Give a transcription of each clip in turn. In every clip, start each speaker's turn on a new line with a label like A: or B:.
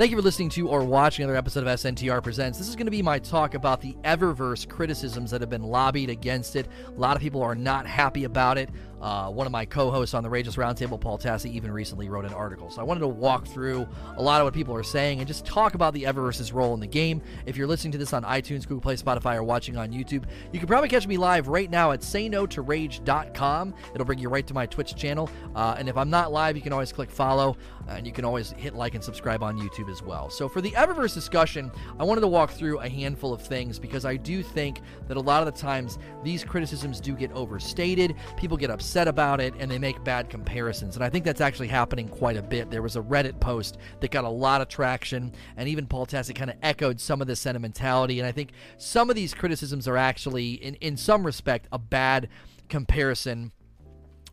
A: Thank you for listening to or watching another episode of SNTR Presents. This is going to be my talk about the Eververse criticisms that have been lobbied against it. A lot of people are not happy about it. Uh, one of my co-hosts on the Rageous Roundtable, Paul Tassi, even recently wrote an article. So I wanted to walk through a lot of what people are saying and just talk about the Eververse's role in the game. If you're listening to this on iTunes, Google Play, Spotify, or watching on YouTube, you can probably catch me live right now at sayno2rage.com. It'll bring you right to my Twitch channel. Uh, and if I'm not live, you can always click follow, and you can always hit like and subscribe on YouTube as well. So for the Eververse discussion, I wanted to walk through a handful of things because I do think that a lot of the times these criticisms do get overstated. People get upset about it and they make bad comparisons. And I think that's actually happening quite a bit. There was a Reddit post that got a lot of traction, and even Paul Tassi kind of echoed some of the sentimentality. And I think some of these criticisms are actually, in, in some respect, a bad comparison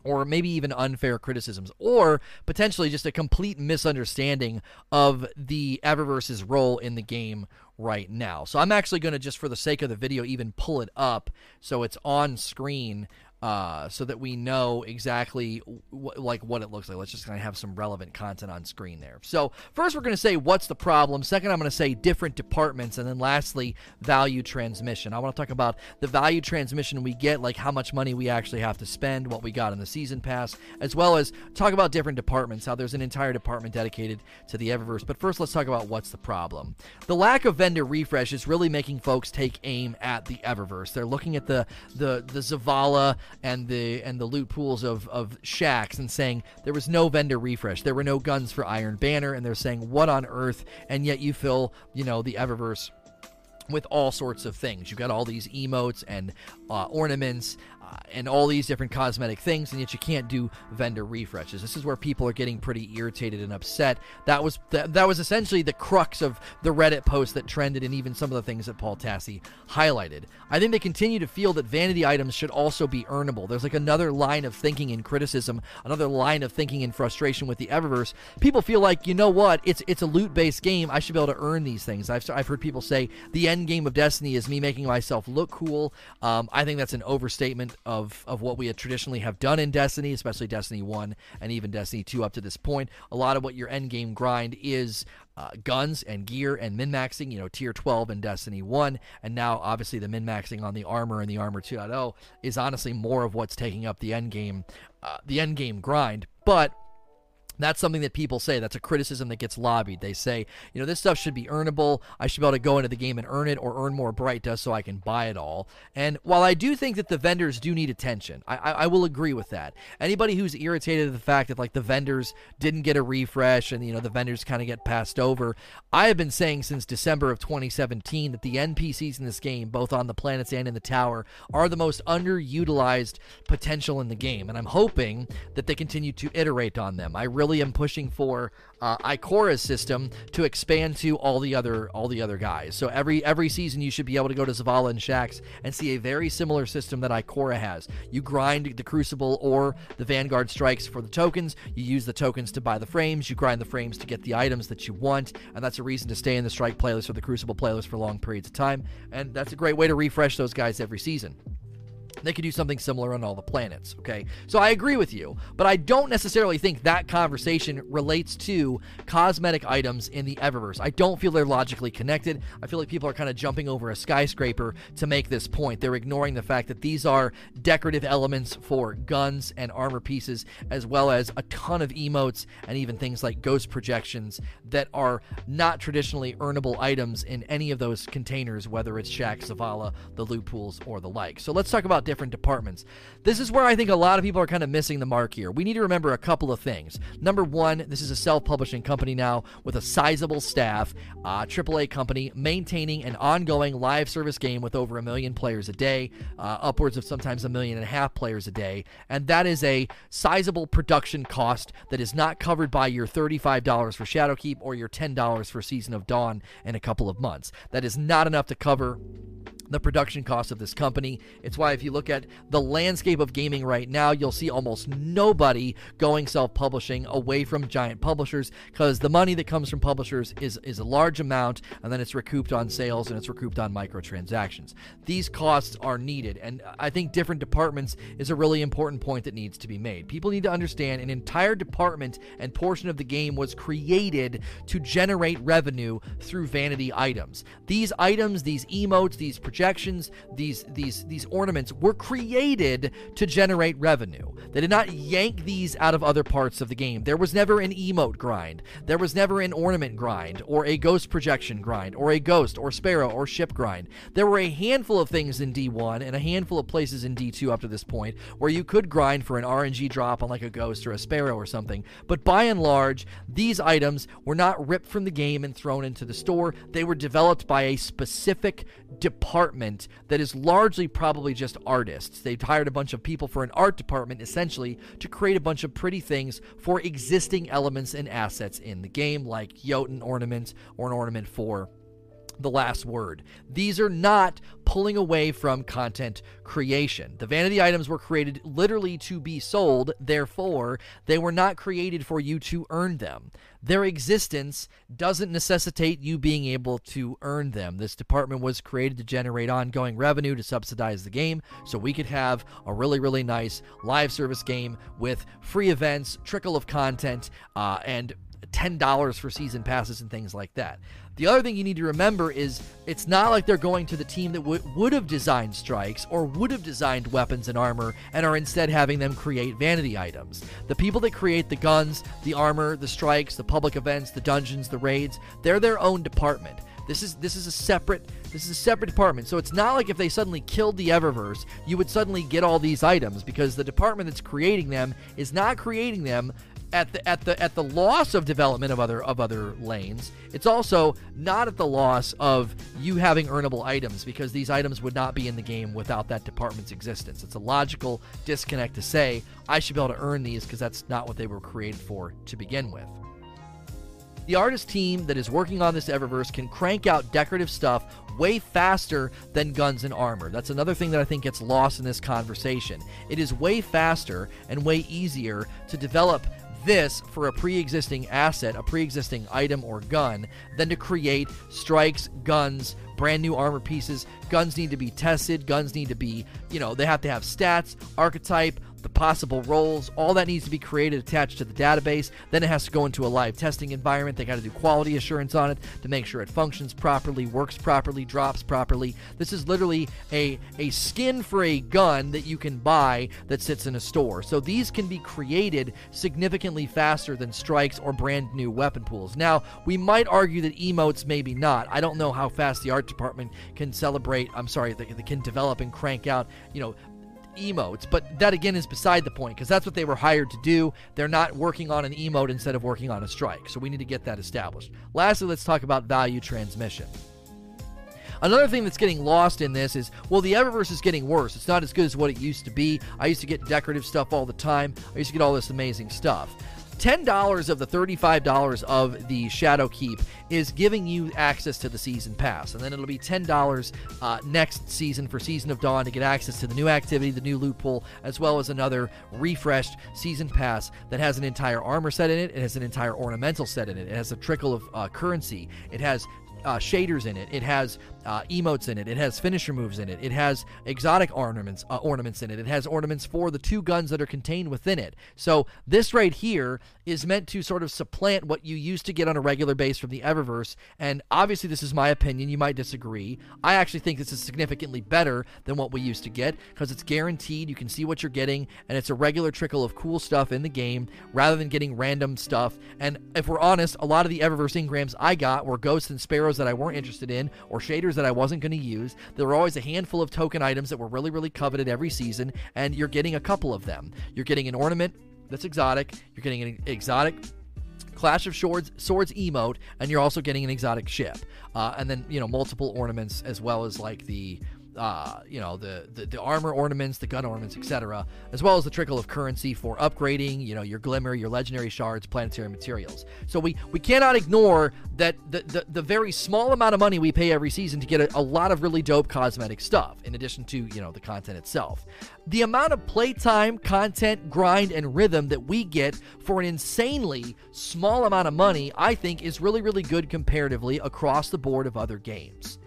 A: or maybe even unfair criticisms, or potentially just a complete misunderstanding of the Eververse's role in the game right now. So I'm actually going to just for the sake of the video even pull it up so it's on screen uh, so that we know exactly like what it looks like. Let's just kind of have some relevant content on screen there. So first, we're going to say what's the problem. Second, I'm going to say different departments, and then lastly, value transmission. I want to talk about the value transmission we get, like how much money we actually have to spend, what we got in the season pass, as well as talk about different departments. How there's an entire department dedicated to the Eververse. But first, let's talk about what's the problem. The lack of vendor refresh is really making folks take aim at the Eververse. They're looking at the the the Zavala and the and the loot pools of of Shaxx and saying there was no vendor refresh, there were no guns for Iron Banner, and they're saying what on earth, and yet you fill you know the Eververse with all sorts of things. You've got all these emotes and uh, ornaments and all these different cosmetic things, and yet you can't do vendor refreshes. This is where people are getting pretty irritated and upset. That was th- that was essentially the crux of the Reddit post that trended, and even some of the things that Paul Tassi highlighted. I think they continue to feel that vanity items should also be earnable. There's like another line of thinking and criticism, another line of thinking and frustration with the Eververse. People feel like you know what? It's it's a loot based game. I should be able to earn these things. I've I've heard people say the end game of Destiny is me making myself look cool. Um, I think that's an overstatement of of what we had traditionally have done in Destiny, especially Destiny 1 and even Destiny 2 up to this point. A lot of what your end game grind is uh, guns and gear and min maxing, you know, tier 12 in Destiny 1. And now, obviously, the min maxing on the armor and the armor 2.0 is honestly more of what's taking up the end game, uh, the end game grind. But that's something that people say. That's a criticism that gets lobbied. They say, you know, this stuff should be earnable. I should be able to go into the game and earn it or earn more Bright Dust so I can buy it all. And while I do think that the vendors do need attention, I, I, I will agree with that. Anybody who's irritated at the fact that, like, the vendors didn't get a refresh and, you know, the vendors kind of get passed over, I have been saying since December of 2017 that the NPCs in this game, both on the planets and in the tower, are the most underutilized potential in the game. And I'm hoping that they continue to iterate on them. I really really am pushing for uh, Ikora's system to expand to all the other all the other guys. So every every season you should be able to go to Zavala and Shaxx and see a very similar system that Ikora has. You grind the Crucible or the Vanguard strikes for the tokens. You use the tokens to buy the frames. You grind the frames to get the items that you want, and that's a reason to stay in the Strike playlist or the Crucible playlist for long periods of time. And that's a great way to refresh those guys every season. They could do something similar on all the planets, okay? So I agree with you, but I don't necessarily think that conversation relates to cosmetic items in the Eververse. I don't feel they're logically connected. I feel like people are kind of jumping over a skyscraper to make this point. They're ignoring the fact that these are decorative elements for guns and armor pieces, as well as a ton of emotes and even things like ghost projections that are not traditionally earnable items in any of those containers, whether it's Shaxx, Zavala, the loot pools, or the like. So let's talk about different departments. This is where I think a lot of people are kind of missing the mark here. We need to remember a couple of things. Number one, this is a self publishing company now with a sizable staff, AAA company, maintaining an ongoing live service game with over a million players a day, uh, upwards of sometimes a million and a half players a day. And that is a sizable production cost that is not covered by your $35 for Shadowkeep or your $10 for Season of Dawn in a couple of months. That is not enough to cover the production cost of this company. It's why if you look at the landscape of gaming right now, you'll see almost nobody going self-publishing away from giant publishers because the money that comes from publishers is is a large amount and then it's recouped on sales and it's recouped on microtransactions. These costs are needed and I think different departments is a really important point that needs to be made. People need to understand an entire department and portion of the game was created to generate revenue through vanity items. These items, these emotes, these projections, these these these ornaments were created to generate revenue. They did not yank these out of other parts of the game. There was never an emote grind. There was never an ornament grind or a ghost projection grind or a ghost or sparrow or ship grind. There were a handful of things in D1 and a handful of places in D2 up to this point where you could grind for an RNG drop on like a ghost or a sparrow or something. But by and large, these items were not ripped from the game and thrown into the store. They were developed by a specific department that is largely probably just artists. They've hired a bunch of people for an art department essentially to create a bunch of pretty things for existing elements and assets in the game, like Jotun ornament or an ornament for the last word. These are not pulling away from content creation. The vanity items were created literally to be sold, therefore, they were not created for you to earn them. Their existence doesn't necessitate you being able to earn them. This department was created to generate ongoing revenue to subsidize the game so we could have a really, really nice live service game with free events, trickle of content, uh, and $10 for season passes and things like that. The other thing you need to remember is it's not like they're going to the team that w- would have designed strikes or would have designed weapons and armor and are instead having them create vanity items. The people that create the guns, the armor, the strikes, the public events, the dungeons, the raids, they're their own department. This is this is a separate this is a separate department. So it's not like if they suddenly killed the Eververse, you would suddenly get all these items because the department that's creating them is not creating them at the at the at the loss of development of other of other lanes. It's also not at the loss of you having earnable items because these items would not be in the game without that department's existence. It's a logical disconnect to say I should be able to earn these because that's not what they were created for to begin with. The artist team that is working on this Eververse can crank out decorative stuff way faster than guns and armor. That's another thing that I think gets lost in this conversation. It is way faster and way easier to develop this for a pre existing asset, a pre existing item or gun, than to create strikes, guns, brand new armor pieces. Guns need to be tested, guns need to be, you know, they have to have stats, archetype, the possible roles, all that needs to be created attached to the database. Then it has to go into a live testing environment. They got to do quality assurance on it to make sure it functions properly, works properly, drops properly. This is literally a, a skin for a gun that you can buy that sits in a store. So these can be created significantly faster than strikes or brand new weapon pools. Now, we might argue that emotes maybe not. I don't know how fast the art department can celebrate, I'm sorry, they, they can develop and crank out, you know, emotes, but that again is beside the point because that's what they were hired to do. They're not working on an emote instead of working on a strike. So we need to get that established. Lastly, let's talk about value transmission. Another thing that's getting lost in this is, well, the Eververse is getting worse. It's not as good as what it used to be. I used to get decorative stuff all the time. I used to get all this amazing stuff. $10 of the $35 of the Shadow Keep is giving you access to the season pass. And then it'll be $10 uh, next season for Season of Dawn to get access to the new activity, the new loot pool, as well as another refreshed season pass that has an entire armor set in it. It has an entire ornamental set in it. It has a trickle of uh, currency. It has uh, shaders in it. It has uh, emotes in it. It has finisher moves in it. It has exotic ornaments uh, ornaments in it. It has ornaments for the two guns that are contained within it. So this right here is meant to sort of supplant what you used to get on a regular base from the Eververse. And obviously, this is my opinion. You might disagree. I actually think this is significantly better than what we used to get because it's guaranteed. You can see what you're getting, and it's a regular trickle of cool stuff in the game rather than getting random stuff. And if we're honest, a lot of the Eververse engrams I got were ghosts and sparrows that I weren't interested in, or shaders that I wasn't going to use. There were always a handful of token items that were really, really coveted every season, and you're getting a couple of them. You're getting an ornament that's exotic, you're getting an exotic Clash of Swords, Swords emote, and you're also getting an exotic ship. Uh, and then, you know, multiple ornaments as well as like the uh, you know, the, the, the armor ornaments, the gun ornaments, etc., as well as the trickle of currency for upgrading, you know, your glimmer, your legendary shards, planetary materials. So we, we cannot ignore that the, the, the very small amount of money we pay every season to get a, a lot of really dope cosmetic stuff, in addition to, you know, the content itself. The amount of playtime, content, grind, and rhythm that we get for an insanely small amount of money, I think is really, really good comparatively across the board of other games.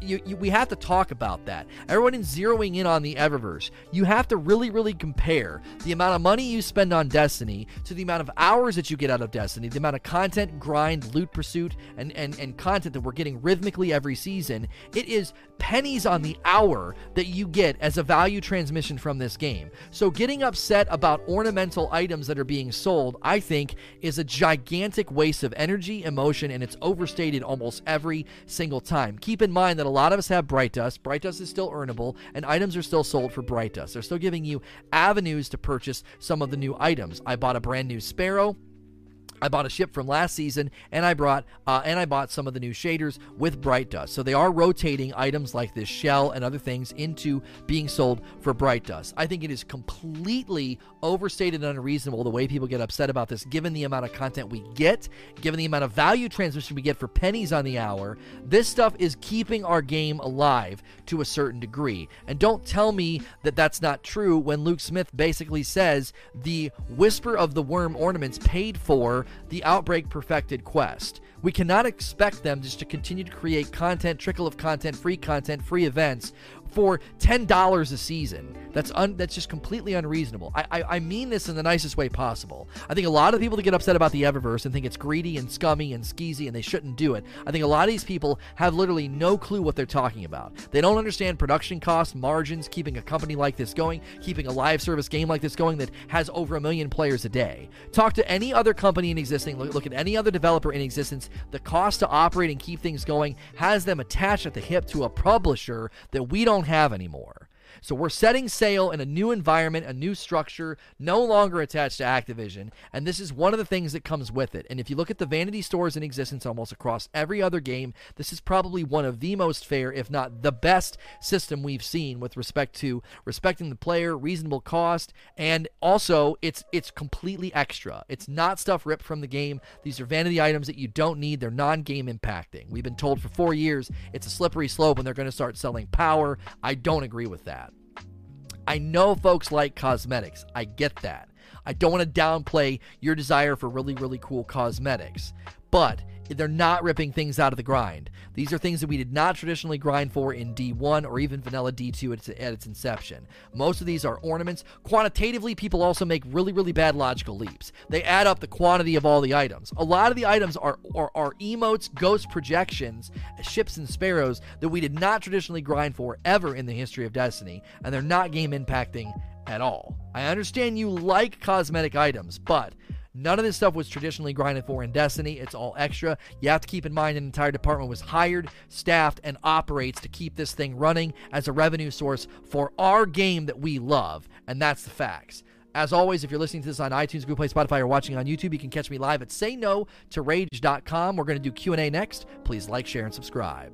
A: You, you, we have to talk about that. Everyone is zeroing in on the Eververse. You have to really, really compare the amount of money you spend on Destiny to the amount of hours that you get out of Destiny, the amount of content, grind, loot pursuit, and, and, and content that we're getting rhythmically every season. It is pennies on the hour that you get as a value transmission from this game. So getting upset about ornamental items that are being sold, I think, is a gigantic waste of energy, emotion, and it's overstated almost every single time. Keep in mind mind that a lot of us have Bright Dust. Bright Dust is still earnable, and items are still sold for Bright Dust. They're still giving you avenues to purchase some of the new items. I bought a brand new Sparrow. I bought a ship from last season, and I brought uh, and I bought some of the new shaders with Bright Dust. So they are rotating items like this shell and other things into being sold for Bright Dust. I think it is completely overstated and unreasonable the way people get upset about this, given the amount of content we get, given the amount of value transmission we get for pennies on the hour. This stuff is keeping our game alive to a certain degree. And don't tell me that that's not true when Luke Smith basically says the Whisper of the Worm ornaments paid for the Outbreak Perfected quest. We cannot expect them just to continue to create content, trickle of content, free content, free events for ten dollars a season. That's un, that's just completely unreasonable. I, I, I mean this in the nicest way possible. I think a lot of people that get upset about the Eververse and think it's greedy and scummy and skeezy and they shouldn't do it. I think a lot of these people have literally no clue what they're talking about. They don't understand production costs, margins, keeping a company like this going, keeping a live service game like this going that has over a million players a day. Talk to any other company in existing. Look, look at any other developer in existence. The cost to operate and keep things going has them attached at the hip to a publisher that we don't don't have anymore. So we're setting sail in a new environment, a new structure, no longer attached to Activision. And this is one of the things that comes with it. And if you look at the vanity stores in existence almost across every other game, this is probably one of the most fair, if not the best system we've seen with respect to respecting the player, reasonable cost, and also it's it's completely extra. It's not stuff ripped from the game. These are vanity items that you don't need. They're non-game impacting. We've been told for 4 years it's a slippery slope and they're going to start selling power. I don't agree with that. I know folks like cosmetics. I get that. I don't want to downplay your desire for really, really cool cosmetics. But they're not ripping things out of the grind. These are things that we did not traditionally grind for in D1 or even vanilla D2 at its, at its, inception. Most of these are ornaments. Quantitatively, people also make really, really bad logical leaps. They add up the quantity of all the items. A lot of the items are, are, are emotes, ghost projections, ships, and sparrows that we did not traditionally grind for ever in the history of Destiny, and they're not game impacting at all. I understand you like cosmetic items, but None of this stuff was traditionally grinded for in Destiny. It's all extra. You have to keep in mind an entire department was hired, staffed, and operates to keep this thing running as a revenue source for our game that we love. And that's the facts. As always, if you're listening to this on iTunes, Google Play, Spotify, or watching on YouTube, you can catch me live at sayno2rage.com. We're going to do Q&A next. Please like, share, and subscribe.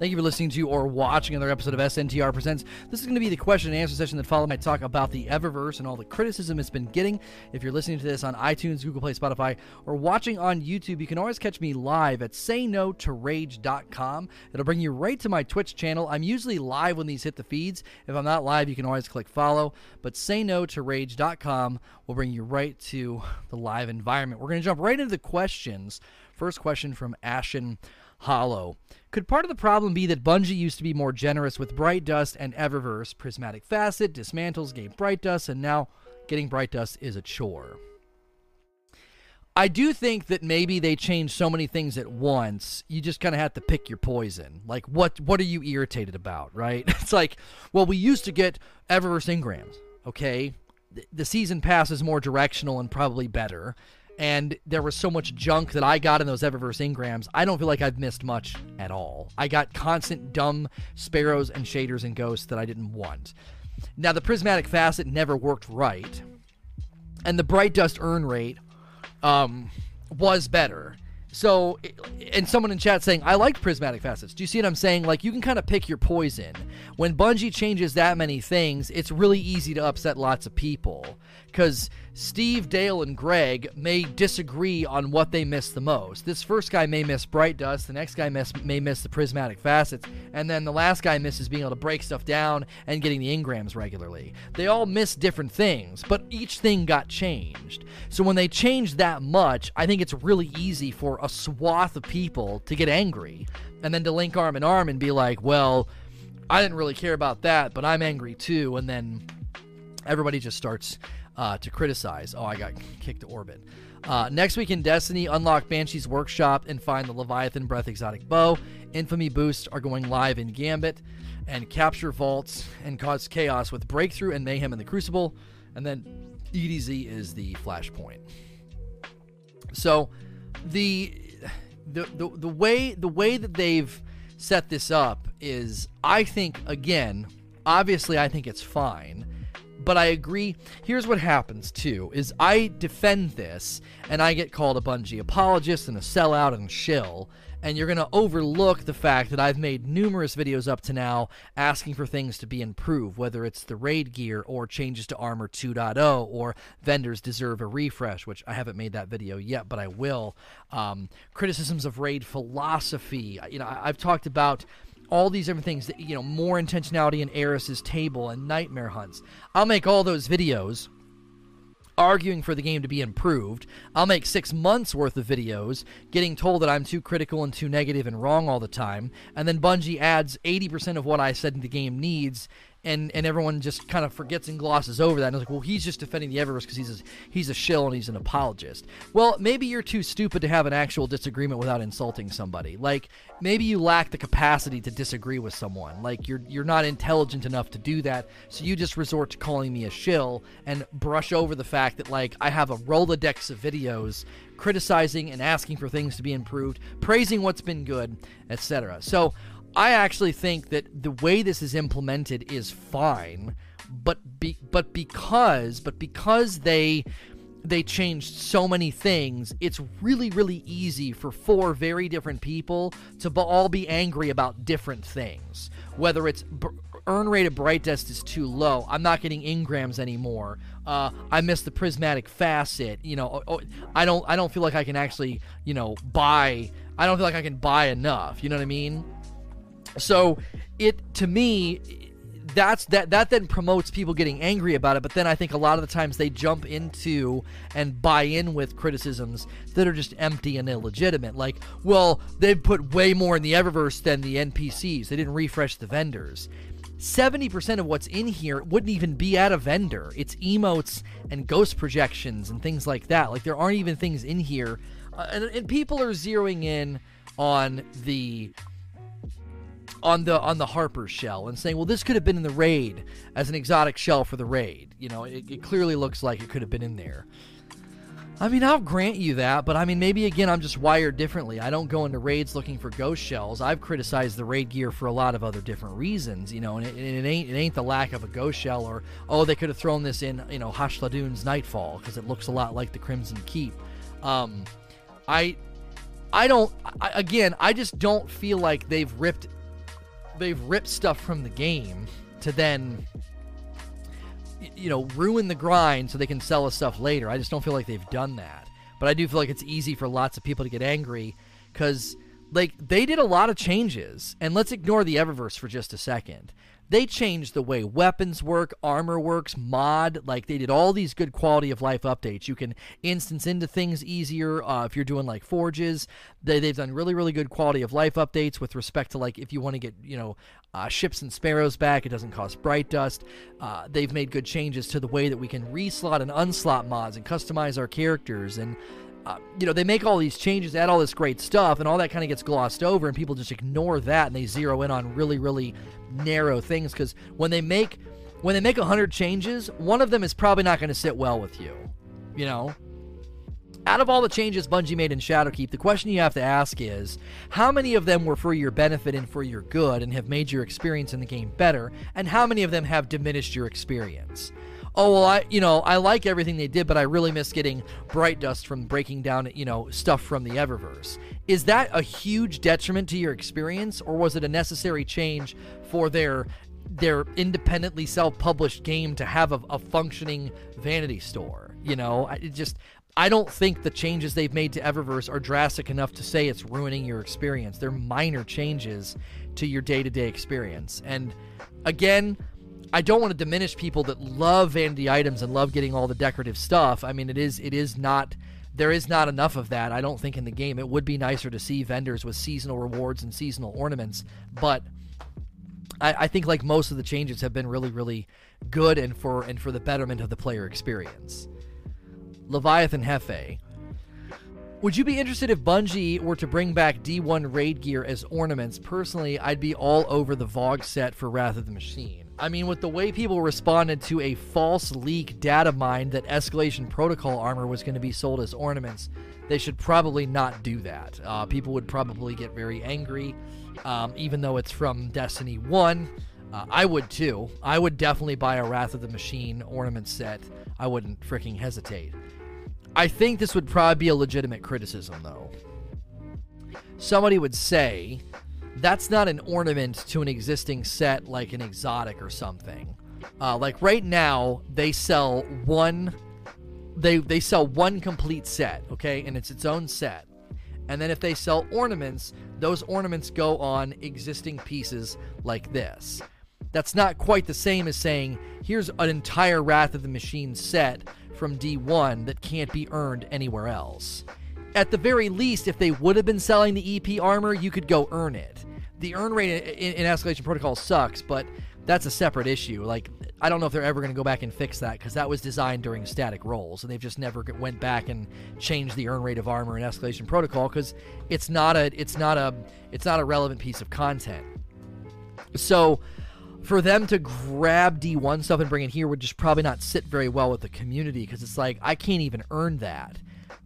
A: Thank you for listening to or watching another episode of SNTR Presents. This is going to be the question and answer session that follows my talk about the Eververse and all the criticism it's been getting. If you're listening to this on iTunes, Google Play, Spotify, or watching on YouTube, you can always catch me live at sayno2rage.com. It'll bring you right to my Twitch channel. I'm usually live when these hit the feeds. If I'm not live, you can always click follow. But sayno2rage.com will bring you right to the live environment. We're going to jump right into the questions. First question from Ashen Hollow. Could part of the problem be that Bungie used to be more generous with Bright Dust and Eververse? Prismatic Facet dismantles gave Bright Dust, and now getting Bright Dust is a chore. I do think that maybe they changed so many things at once. You just kind of have to pick your poison. Like, what what are you irritated about, right? It's like, well, we used to get Eververse Engrams, Okay, the season pass is more directional and probably better and there was so much junk that I got in those Eververse Engrams, I don't feel like I've missed much at all. I got constant dumb sparrows and shaders and ghosts that I didn't want. Now the prismatic facet never worked right, and the bright dust earn rate um, was better. So, and someone in chat saying, I like prismatic facets. Do you see what I'm saying? Like, you can kind of pick your poison. When Bungie changes that many things, it's really easy to upset lots of people. Because Steve, Dale, and Greg may disagree on what they miss the most. This first guy may miss Bright Dust, the next guy miss, may miss the prismatic facets, and then the last guy misses being able to break stuff down and getting the engrams regularly. They all miss different things, but each thing got changed. So when they change that much, I think it's really easy for a swath of people to get angry and then to link arm in arm and be like, well, I didn't really care about that, but I'm angry too. And then everybody just starts uh, to criticize. Oh, I got kicked to orbit. Uh, next week in Destiny, unlock Banshee's Workshop and find the Leviathan Breath Exotic Bow. Infamy boosts are going live in Gambit and capture vaults and cause chaos with Breakthrough and Mayhem in the Crucible. And then EDZ is the Flashpoint. So the the, the the way the way that they've set this up is I think again obviously I think it's fine but I agree. Here's what happens too: is I defend this, and I get called a Bungie apologist and a sellout and shill, and you're gonna overlook the fact that I've made numerous videos up to now asking for things to be improved, whether it's the raid gear or changes to Armor 2.0 or vendors deserve a refresh, which I haven't made that video yet, but I will. Um, criticisms of raid philosophy. You know, I've talked about all these different things that you know more intentionality in Eris's table and nightmare hunts. I'll make all those videos arguing for the game to be improved. I'll make six months worth of videos getting told that I'm too critical and too negative and wrong all the time. And then Bungie adds 80% of what I said the game needs and and everyone just kind of forgets and glosses over that. And it's like, well, he's just defending the Everest because he's a, he's a shill and he's an apologist. Well, maybe you're too stupid to have an actual disagreement without insulting somebody. Like maybe you lack the capacity to disagree with someone. Like you're you're not intelligent enough to do that, so you just resort to calling me a shill and brush over the fact that like I have a rolodex of videos criticizing and asking for things to be improved, praising what's been good, etc. So I actually think that the way this is implemented is fine, but be, but because but because they they changed so many things, it's really really easy for four very different people to all be angry about different things. Whether it's b- earn rate of bright dust is too low. I'm not getting engrams anymore. Uh, I miss the prismatic facet. You know, oh, oh, I don't I don't feel like I can actually you know buy. I don't feel like I can buy enough. You know what I mean? So it to me that's that that then promotes people getting angry about it but then i think a lot of the times they jump into and buy in with criticisms that are just empty and illegitimate. Like well they've put way more in the eververse than the npcs they didn't refresh the vendors. 70% of what's in here wouldn't even be at a vendor. It's emotes and ghost projections and things like that. Like there aren't even things in here. Uh, and, and people are zeroing in on the on the on the Harper shell and saying, well, this could have been in the raid as an exotic shell for the raid. You know, it, it clearly looks like it could have been in there. I mean, I'll grant you that, but I mean, maybe again, I'm just wired differently. I don't go into raids looking for ghost shells. I've criticized the raid gear for a lot of other different reasons, you know, and it, it ain't it ain't the lack of a ghost shell or oh, they could have thrown this in, you know, Hashladun's Nightfall because it looks a lot like the Crimson Keep. Um, I I don't. I, again, I just don't feel like they've ripped they've ripped stuff from the game to then you know ruin the grind so they can sell us stuff later. I just don't feel like they've done that. But I do feel like it's easy for lots of people to get angry cuz like they did a lot of changes. And let's ignore the Eververse for just a second they changed the way weapons work, armor works, mod. Like they did all these good quality of life updates. You can instance into things easier uh, if you're doing like forges. They, they've done really, really good quality of life updates with respect to like if you want to get, you know, uh, ships and sparrows back, it doesn't cost bright dust. Uh, they've made good changes to the way that we can reslot and unslot mods and customize our characters and uh, you know, they make all these changes, add all this great stuff, and all that kind of gets glossed over, and people just ignore that and they zero in on really, really narrow things. Because when they make when they make hundred changes, one of them is probably not going to sit well with you. You know, out of all the changes Bungie made in Shadowkeep, the question you have to ask is how many of them were for your benefit and for your good and have made your experience in the game better, and how many of them have diminished your experience? Oh well, I you know I like everything they did, but I really miss getting Bright Dust from breaking down you know stuff from the Eververse. Is that a huge detriment to your experience, or was it a necessary change for their their independently self-published game to have a, a functioning vanity store? You know, it just I don't think the changes they've made to Eververse are drastic enough to say it's ruining your experience. They're minor changes to your day to day experience. And again, I don't want to diminish people that love vanity items and love getting all the decorative stuff. I mean, it is it is not there is not enough of that. I don't think in the game. It would be nicer to see vendors with seasonal rewards and seasonal ornaments, but I, I think like most of the changes have been really really good and for and for the betterment of the player experience. Leviathan Hefe. Would you be interested if Bungie were to bring back D1 raid gear as ornaments? Personally, I'd be all over the Vogue set for Wrath of the Machine. I mean, with the way people responded to a false leak data mine that Escalation Protocol armor was going to be sold as ornaments, they should probably not do that. Uh, people would probably get very angry, um, even though it's from Destiny 1. Uh, I would too. I would definitely buy a Wrath of the Machine ornament set. I wouldn't freaking hesitate. I think this would probably be a legitimate criticism, though. Somebody would say that's not an ornament to an existing set like an exotic or something. Uh, like right now, they sell one. They they sell one complete set, okay, and it's its own set. And then if they sell ornaments, those ornaments go on existing pieces like this. That's not quite the same as saying, here's an entire Wrath of the Machine set from D1 that can't be earned anywhere else. At the very least, if they would have been selling the EP armor, you could go earn it. The earn rate in, in Escalation Protocol sucks, but that's a separate issue. Like, I don't know if they're ever going to go back and fix that because that was designed during static rolls, and they've just never went back and changed the earn rate of armor in Escalation Protocol because it's not a it's not a it's not a relevant piece of content. So for them to grab D1 stuff and bring it here would just probably not sit very well with the community because it's like I can't even earn that.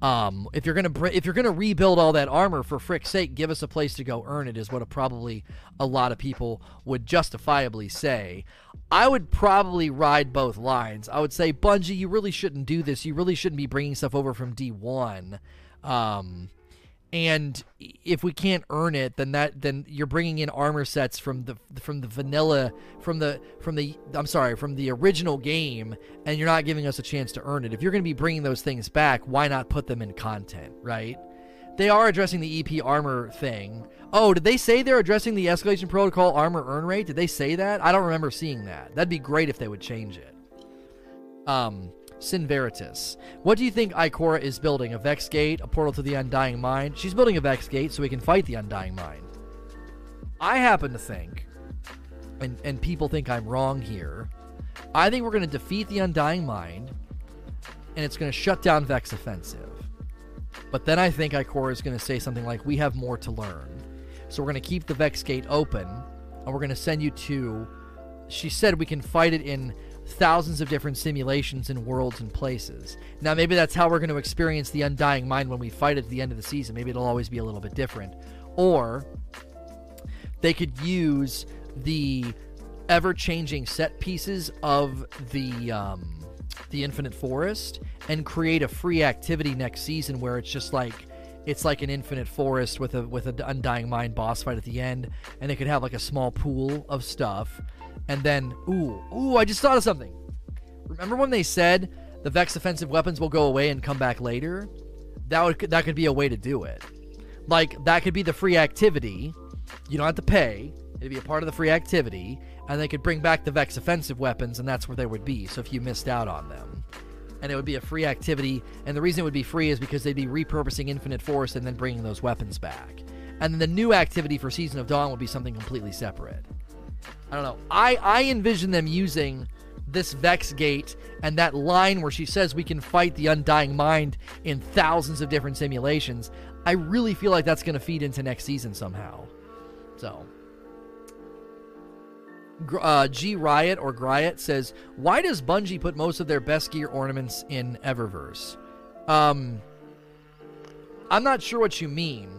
A: Um, if you're gonna br- if you're gonna rebuild all that armor for frick's sake, give us a place to go earn it is what a, probably a lot of people would justifiably say. I would probably ride both lines. I would say Bungie, you really shouldn't do this. You really shouldn't be bringing stuff over from D1. Um, and if we can't earn it then that then you're bringing in armor sets from the from the vanilla from the from the I'm sorry from the original game and you're not giving us a chance to earn it. If you're going to be bringing those things back why not put them in content right? They are addressing the EP armor thing. Oh did they say they're addressing the escalation protocol armor earn rate? Did they say that? I don't remember seeing that. That'd be great if they would change it. Um Sin Veritas. What do you think Ikora is building? A Vex Gate, a portal to the Undying Mind? She's building a Vex Gate so we can fight the Undying Mind. I happen to think, and, and people think I'm wrong here, I think we're going to defeat the Undying Mind, and it's going to shut down Vex Offensive. But then I think Ikora is going to say something like, We have more to learn. So we're going to keep the Vex Gate open, and we're going to send you to. She said we can fight it in thousands of different simulations and worlds and places. Now, maybe that's how we're going to experience the Undying Mind when we fight at the end of the season. Maybe it'll always be a little bit different. Or they could use the ever changing set pieces of the. Um, the Infinite Forest and create a free activity next season where it's just like it's like an infinite forest with a with an undying mind boss fight at the end and they could have like a small pool of stuff and then, ooh, ooh, I just thought of something. Remember when they said the Vex offensive weapons will go away and come back later? That would that could be a way to do it. Like that could be the free activity. You don't have to pay. It'd be a part of the free activity, and they could bring back the Vex offensive weapons, and that's where they would be. So if you missed out on them, and it would be a free activity, and the reason it would be free is because they'd be repurposing Infinite Forest and then bringing those weapons back. And then the new activity for Season of Dawn would be something completely separate. I don't know. I I envision them using this Vex Gate and that line where she says we can fight the Undying Mind in thousands of different simulations. I really feel like that's going to feed into next season somehow. So. Uh, G Riot or Griot says, "Why does Bungie put most of their best gear ornaments in Eververse?" Um, I'm not sure what you mean,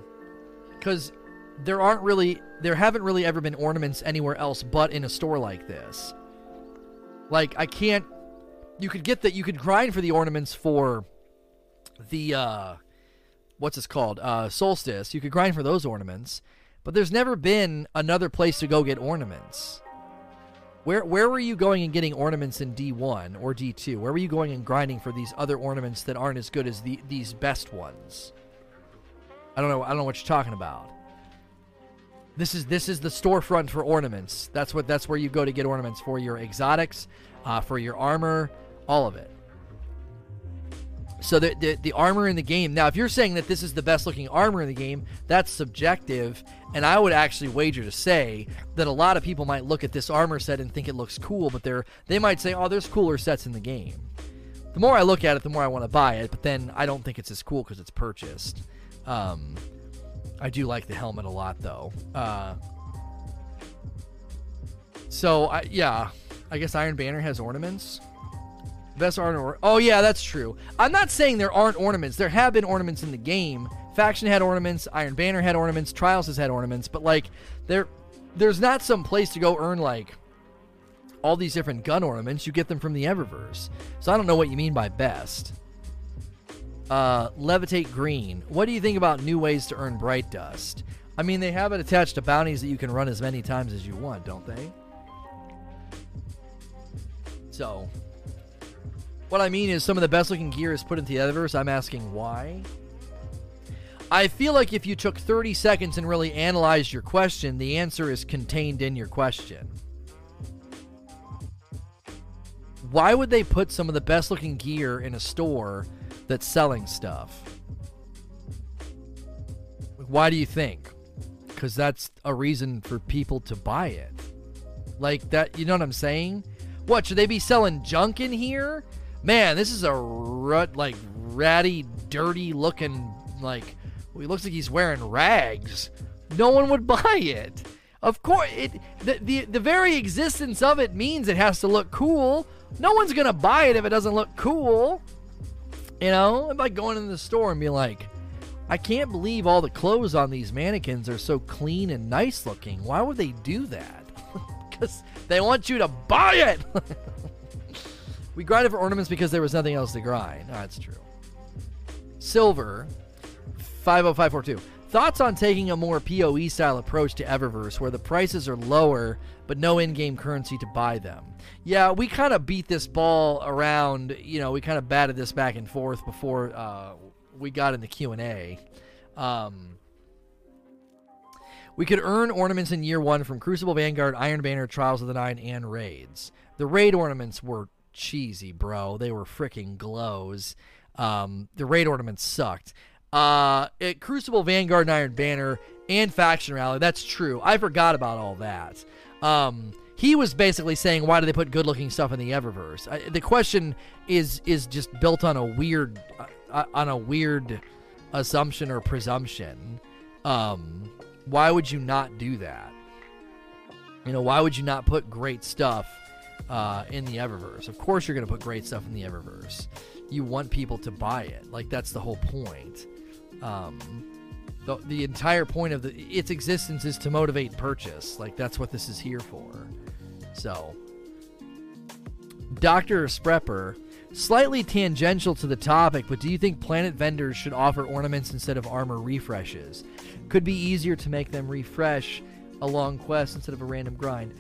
A: because there aren't really there haven't really ever been ornaments anywhere else but in a store like this. Like I can't you could get that you could grind for the ornaments for the uh what's this called? Uh solstice. You could grind for those ornaments but there's never been another place to go get ornaments. Where where were you going and getting ornaments in D1 or D2 where were you going and grinding for these other ornaments that aren't as good as the these best ones? I don't know I don't know what you're talking about this is this is the storefront for ornaments that's what that's where you go to get ornaments for your exotics uh, for your armor all of it. So the, the, the armor in the game. Now, if you're saying that this is the best looking armor in the game, that's subjective, and I would actually wager to say that a lot of people might look at this armor set and think it looks cool, but they're they might say, "Oh, there's cooler sets in the game." The more I look at it, the more I want to buy it, but then I don't think it's as cool because it's purchased. Um, I do like the helmet a lot, though. Uh, so I, yeah, I guess Iron Banner has ornaments. Best art Oh yeah, that's true. I'm not saying there aren't ornaments. There have been ornaments in the game. Faction had ornaments. Iron Banner had ornaments. Trials has had ornaments. But like, there, there's not some place to go earn like all these different gun ornaments. You get them from the Eververse. So I don't know what you mean by best. Uh, Levitate Green. What do you think about new ways to earn Bright Dust? I mean, they have it attached to bounties that you can run as many times as you want, don't they? So, what I mean is some of the best looking gear is put into the Eververse. I'm asking why. I feel like if you took 30 seconds and really analyzed your question, the answer is contained in your question. Why would they put some of the best looking gear in a store that's selling stuff? Why do you think? Because that's a reason for people to buy it. Like that, you know what I'm saying? What should they be selling junk in here? Man, this is a rut like ratty, dirty looking like. Well, he looks like he's wearing rags. No one would buy it. Of course, it the, the the very existence of it means it has to look cool. No one's gonna buy it if it doesn't look cool. You know, I'm like going in the store and be like, I can't believe all the clothes on these mannequins are so clean and nice looking. Why would they do that? because they want you to buy it. we grinded for ornaments because there was nothing else to grind. Oh, that's true. Silver, 50542. Thoughts on taking a more PoE style approach to Eververse where the prices are lower but no in game currency to buy them? Yeah, we kind of beat this ball around. You know, we kind of batted this back and forth before uh, we got in the Q&A. Um, we could earn ornaments in year one from Crucible Vanguard, Iron Banner, Trials of the Nine, and raids. The raid ornaments were cheesy, bro. They were freaking glows. Um, the raid ornaments sucked. Uh, it, Crucible Vanguard and Iron Banner and Faction Rally. That's true. I forgot about all that. Um, he was basically saying, why do they put good-looking stuff in the Eververse? I, the question is is just built on a weird uh, on a weird assumption or presumption. Um, why would you not do that? You know, why would you not put great stuff uh, in the Eververse? Of course, you're going to put great stuff in the Eververse. You want people to buy it. Like that's the whole point. Um, the, the entire point of the its existence is to motivate purchase. Like that's what this is here for. So, Doctor Sprepper, slightly tangential to the topic, but do you think planet vendors should offer ornaments instead of armor refreshes? Could be easier to make them refresh a long quest instead of a random grind.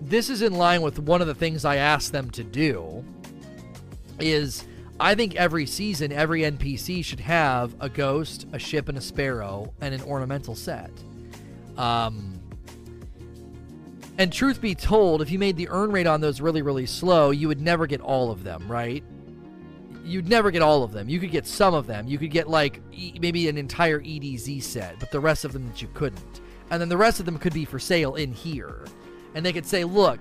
A: This is in line with one of the things I asked them to do. Is I think every season, every NPC should have a ghost, a ship, and a sparrow, and an ornamental set. Um, and truth be told, if you made the earn rate on those really, really slow, you would never get all of them, right? you'd never get all of them. You could get some of them. You could get like e- maybe an entire EDZ set, but the rest of them that you couldn't. And then the rest of them could be for sale in here. And they could say, look,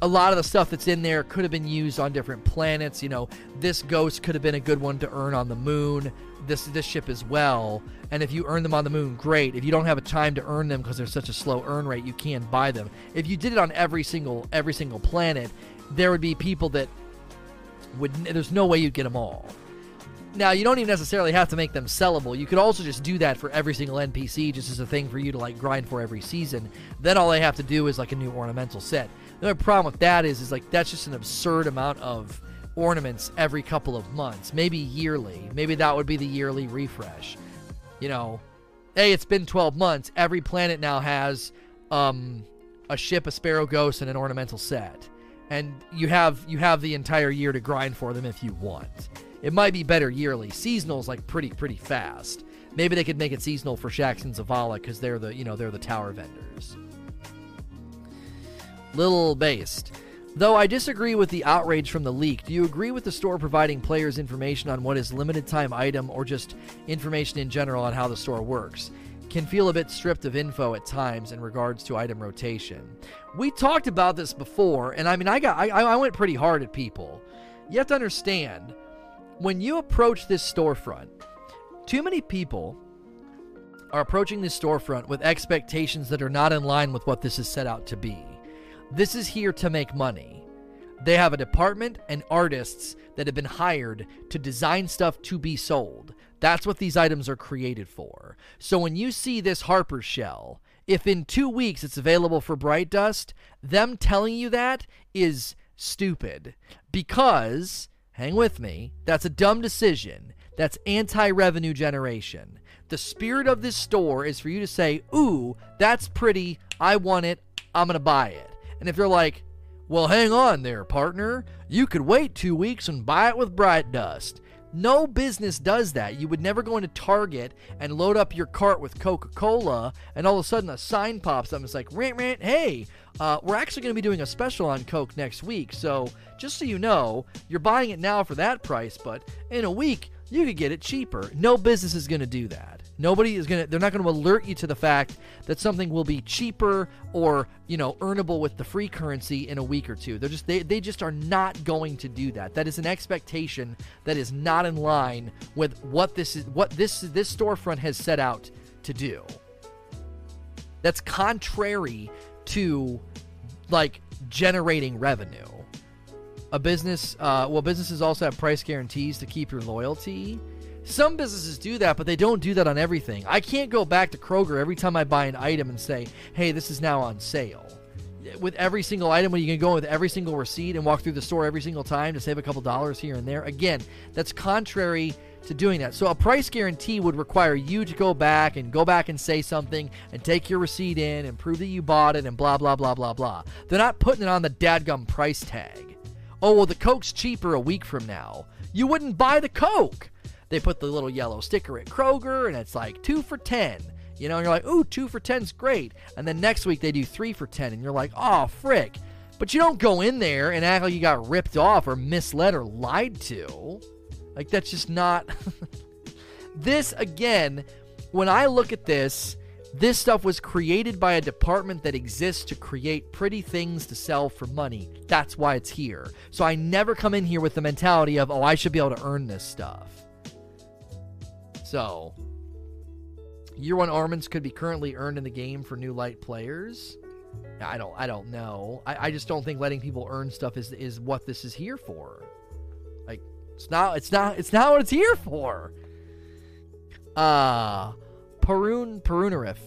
A: a lot of the stuff that's in there could have been used on different planets. You know, this ghost could have been a good one to earn on the moon. This this ship as well. And if you earn them on the moon, great. If you don't have a time to earn them because there's such a slow earn rate, you can buy them. If you did it on every single every single planet, there would be people that would there's no way you'd get them all. Now, you don't even necessarily have to make them sellable. You could also just do that for every single NPC, just as a thing for you to like grind for every season. Then all they have to do is like a new ornamental set. The only problem with that is, is like that's just an absurd amount of ornaments every couple of months, maybe yearly. Maybe that would be the yearly refresh. You know, hey, it's been 12 months. Every planet now has um, a ship, a sparrow ghost, and an ornamental set. And you have you have the entire year to grind for them if you want. It might be better yearly. Seasonal's like pretty pretty fast. Maybe they could make it seasonal for Shaxx and Zavala because they're the you know they're the tower vendors. Little based. Though I disagree with the outrage from the leak, do you agree with the store providing players information on what is limited time item or just information in general on how the store works? Can feel a bit stripped of info at times in regards to item rotation. We talked about this before, and I mean, I got I, I went pretty hard at people. You have to understand when you approach this storefront, too many people are approaching this storefront with expectations that are not in line with what this is set out to be. This is here to make money. They have a department and artists that have been hired to design stuff to be sold. That's what these items are created for. So when you see this Harper shell, if in two weeks it's available for Bright Dust, them telling you that is stupid. Because, hang with me, that's a dumb decision. That's anti revenue generation. The spirit of this store is for you to say, Ooh, that's pretty. I want it. I'm going to buy it. And if they're like, well, hang on there, partner. You could wait two weeks and buy it with Bright Dust. No business does that. You would never go into Target and load up your cart with Coca Cola, and all of a sudden a sign pops up and it's like, rant, rant, hey, uh, we're actually going to be doing a special on Coke next week. So just so you know, you're buying it now for that price, but in a week, you could get it cheaper. No business is going to do that. Nobody is going to, they're not going to alert you to the fact that something will be cheaper or, you know, earnable with the free currency in a week or two. They're just, they, they just are not going to do that. That is an expectation that is not in line with what this is, what this, this storefront has set out to do. That's contrary to like generating revenue. A business, uh, well, businesses also have price guarantees to keep your loyalty. Some businesses do that, but they don't do that on everything. I can't go back to Kroger every time I buy an item and say, hey, this is now on sale. With every single item, when you can go with every single receipt and walk through the store every single time to save a couple dollars here and there, again, that's contrary to doing that. So a price guarantee would require you to go back and go back and say something and take your receipt in and prove that you bought it and blah, blah, blah, blah, blah. They're not putting it on the dadgum price tag. Oh, well, the Coke's cheaper a week from now. You wouldn't buy the Coke. They put the little yellow sticker at Kroger and it's like two for 10. You know, and you're like, ooh, two for 10's great. And then next week they do three for 10 and you're like, oh, frick. But you don't go in there and act like you got ripped off or misled or lied to. Like, that's just not. this, again, when I look at this, this stuff was created by a department that exists to create pretty things to sell for money. That's why it's here. So I never come in here with the mentality of, oh, I should be able to earn this stuff. So, year one ornaments could be currently earned in the game for new light players. I don't, I don't know. I, I just don't think letting people earn stuff is is what this is here for. Like, it's not, it's not, it's not what it's here for. Uh, Perun Perunarif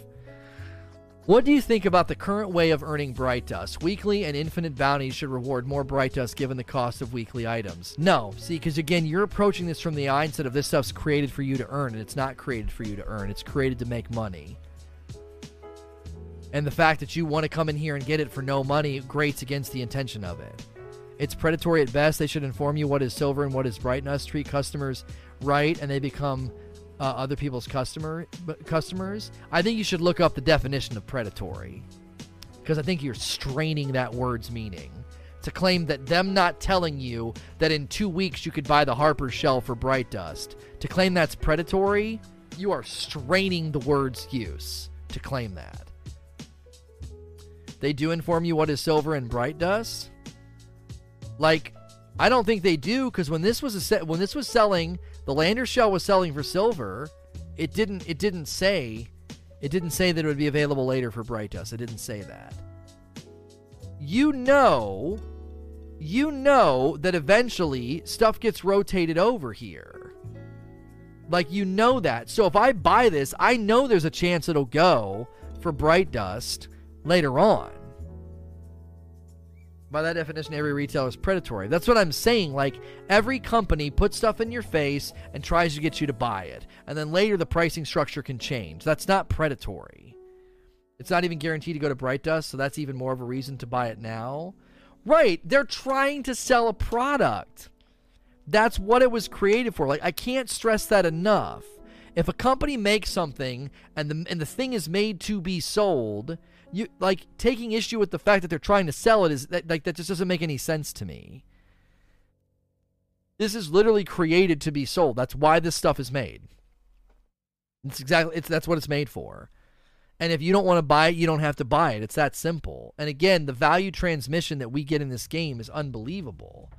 A: what do you think about the current way of earning Bright Dust? Weekly and infinite bounties should reward more Bright Dust given the cost of weekly items. No, see, because again, you're approaching this from the mindset of this stuff's created for you to earn, and it's not created for you to earn. It's created to make money. And the fact that you want to come in here and get it for no money grates against the intention of it. It's predatory at best. They should inform you what is silver and what is Bright Dust. Treat customers right, and they become uh, other people's customer customers, I think you should look up the definition of predatory because I think you're straining that word's meaning. To claim that them not telling you that in two weeks you could buy the Harper shell for Bright Dust, to claim that's predatory, you are straining the word's use to claim that. They do inform you what is silver and Bright Dust. Like, I don't think they do because when this was a when this was selling the Lander shell was selling for silver. It didn't. It didn't say. It didn't say that it would be available later for Bright Dust. It didn't say that. You know. You know that eventually stuff gets rotated over here. Like you know that. So if I buy this, I know there's a chance it'll go for Bright Dust later on. By that definition, every retailer is predatory. That's what I'm saying. Like, every company puts stuff in your face and tries to get you to buy it. And then later, the pricing structure can change. That's not predatory. It's not even guaranteed to go to Bright Dust, so that's even more of a reason to buy it now. Right. They're trying to sell a product. That's what it was created for. Like, I can't stress that enough. If a company makes something and the, and the thing is made to be sold, you like taking issue with the fact that they're trying to sell it is that, like that just doesn't make any sense to me. This is literally created to be sold. That's why this stuff is made. It's exactly it's that's what it's made for. And if you don't want to buy it, you don't have to buy it. It's that simple. And again, the value transmission that we get in this game is unbelievable.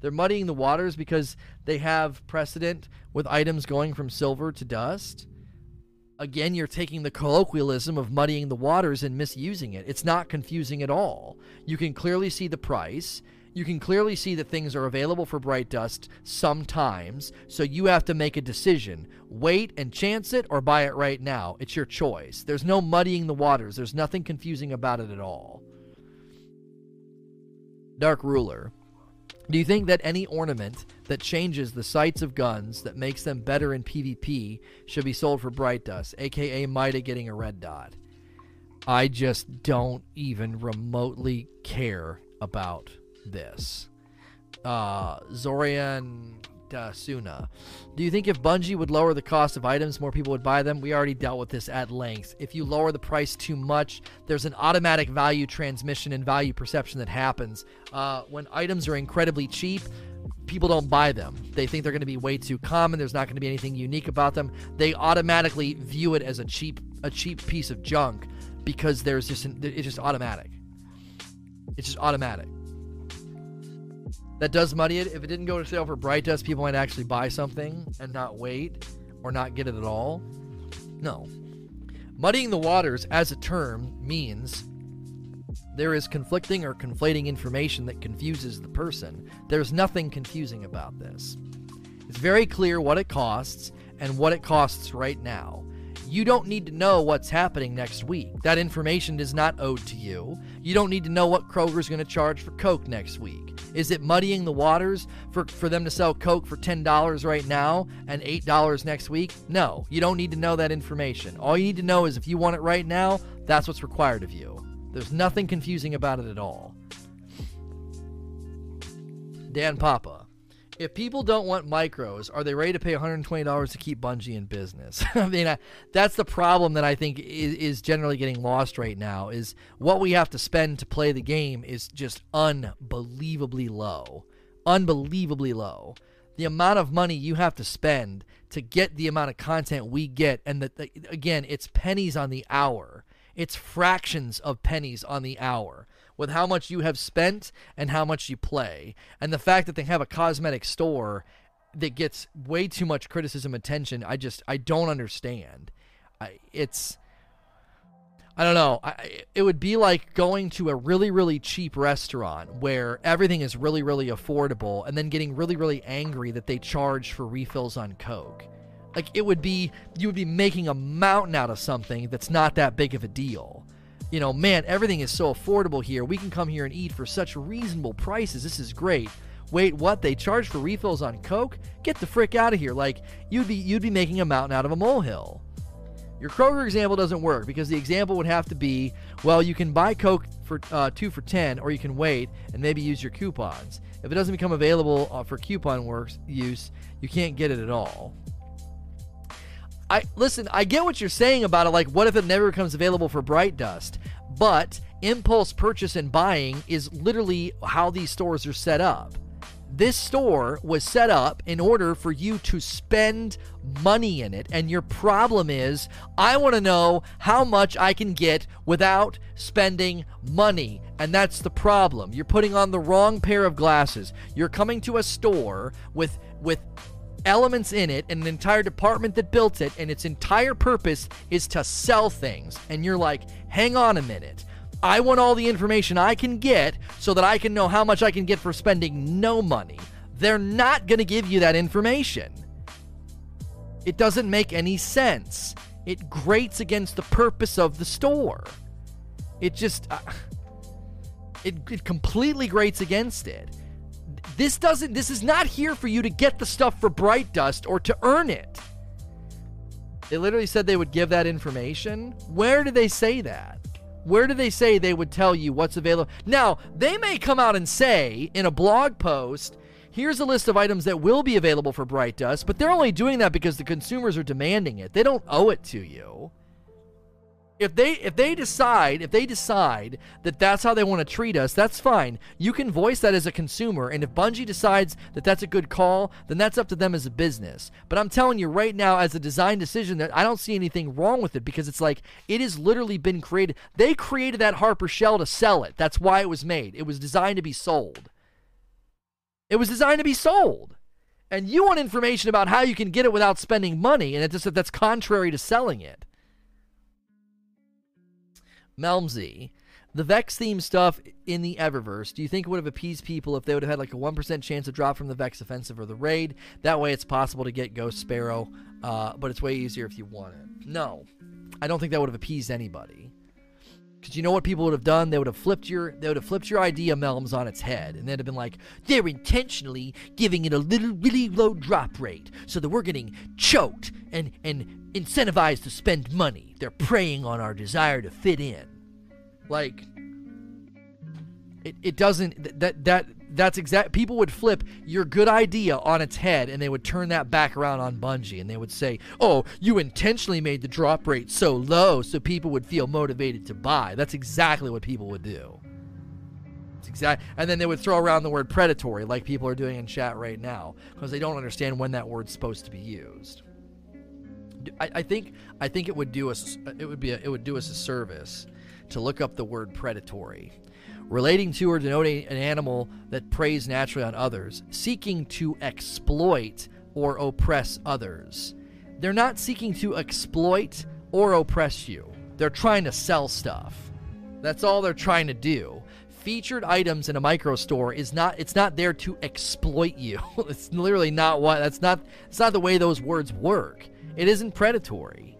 A: They're muddying the waters because they have precedent with items going from silver to dust again, you're taking the colloquialism of muddying the waters and misusing it. It's not confusing at all. You can clearly see the price. You can clearly see that things are available for Bright Dust sometimes, so you have to make a decision. Wait and chance it or buy it right now. It's your choice. There's no muddying the waters, there's nothing confusing about it at all. Dark Ruler. Do you think that any ornament that changes the sights of guns that makes them better in PvP should be sold for Bright Dust, aka Mida getting a red dot? I just don't even remotely care about this. Uh, Zorian Dasuna. Do you think if Bungie would lower the cost of items, more people would buy them? We already dealt with this at length. If you lower the price too much, there's an automatic value transmission and value perception that happens. Uh, when items are incredibly cheap, people don't buy them. They think they're going to be way too common. There's not going to be anything unique about them. They automatically view it as a cheap a cheap piece of junk because there's just an, it's just automatic. It's just automatic. That does muddy it. If it didn't go to sale for Bright Dust, people might actually buy something and not wait or not get it at all. No. Muddying the waters as a term means there is conflicting or conflating information that confuses the person. There's nothing confusing about this. It's very clear what it costs and what it costs right now. You don't need to know what's happening next week. That information is not owed to you. You don't need to know what Kroger's going to charge for Coke next week. Is it muddying the waters for, for them to sell Coke for $10 right now and $8 next week? No, you don't need to know that information. All you need to know is if you want it right now, that's what's required of you. There's nothing confusing about it at all. Dan Papa. If people don't want micros, are they ready to pay $120 to keep Bungie in business? I mean, I, that's the problem that I think is, is generally getting lost right now. Is what we have to spend to play the game is just unbelievably low, unbelievably low. The amount of money you have to spend to get the amount of content we get, and that again, it's pennies on the hour it's fractions of pennies on the hour with how much you have spent and how much you play. And the fact that they have a cosmetic store that gets way too much criticism attention, I just I don't understand. I, it's I don't know. I, it would be like going to a really, really cheap restaurant where everything is really, really affordable and then getting really, really angry that they charge for refills on Coke. Like it would be you would be making a mountain out of something that's not that big of a deal. You know, man, everything is so affordable here. We can come here and eat for such reasonable prices. This is great. Wait, what? They charge for refills on Coke? Get the frick out of here. Like you'd be you'd be making a mountain out of a molehill. Your Kroger example doesn't work because the example would have to be, well, you can buy Coke for uh, two for ten, or you can wait and maybe use your coupons. If it doesn't become available uh, for coupon works use, you can't get it at all. I listen, I get what you're saying about it. Like, what if it never becomes available for Bright Dust? But impulse purchase and buying is literally how these stores are set up. This store was set up in order for you to spend money in it. And your problem is, I want to know how much I can get without spending money. And that's the problem. You're putting on the wrong pair of glasses. You're coming to a store with with elements in it and an entire department that built it, and its entire purpose is to sell things. And you're like, hang on a minute. I want all the information I can get so that I can know how much I can get for spending no money. They're not going to give you that information. It doesn't make any sense. It grates against the purpose of the store. It just. Uh, It, it completely grates against it. This doesn't this is not here for you to get the stuff for Bright Dust or to earn it. They literally said they would give that information. Where did they say that? Where do they say they would tell you what's available? Now, they may come out and say in a blog post, here's a list of items that will be available for Bright Dust, but they're only doing that because the consumers are demanding it. They don't owe it to you if they if they decide if they decide that that's how they want to treat us that's fine. You can voice that as a consumer and if bungie decides that that's a good call then that's up to them as a business. But i'm telling you right now as a design decision that i don't see anything wrong with it because it's like it has literally been created they created that harper shell to sell it. That's why it was made. It was designed to be sold. It was designed to be sold. And you want information about how you can get it without spending money and it's just that that's contrary to selling it Melmsy, the Vex theme stuff in the Eververse, do you think it would have appeased people if they would have had like a 1% chance of drop from the Vex offensive or the raid? That way it's possible to get Ghost Sparrow, uh, but it's way easier if you want it. No, I don't think that would have appeased anybody. Because you know what people would have done? They would have flipped your they would have flipped your idea Melms on its head, and they'd have been like, they're intentionally giving it a little really low drop rate so that we're getting choked and and incentivized to spend money. They're preying on our desire to fit in. Like it, it doesn't that that that's exact people would flip your good idea on its head and they would turn that back around on Bungie and they would say, "Oh, you intentionally made the drop rate so low so people would feel motivated to buy." That's exactly what people would do. It's exact and then they would throw around the word predatory like people are doing in chat right now because they don't understand when that word's supposed to be used. I, I think I think it would do us it would be a, it would do us a service to look up the word predatory relating to or denoting an animal that preys naturally on others, seeking to exploit or oppress others. They're not seeking to exploit or oppress you, they're trying to sell stuff. That's all they're trying to do. Featured items in a micro store is not it's not there to exploit you. it's literally not what that's not it's not the way those words work. It isn't predatory.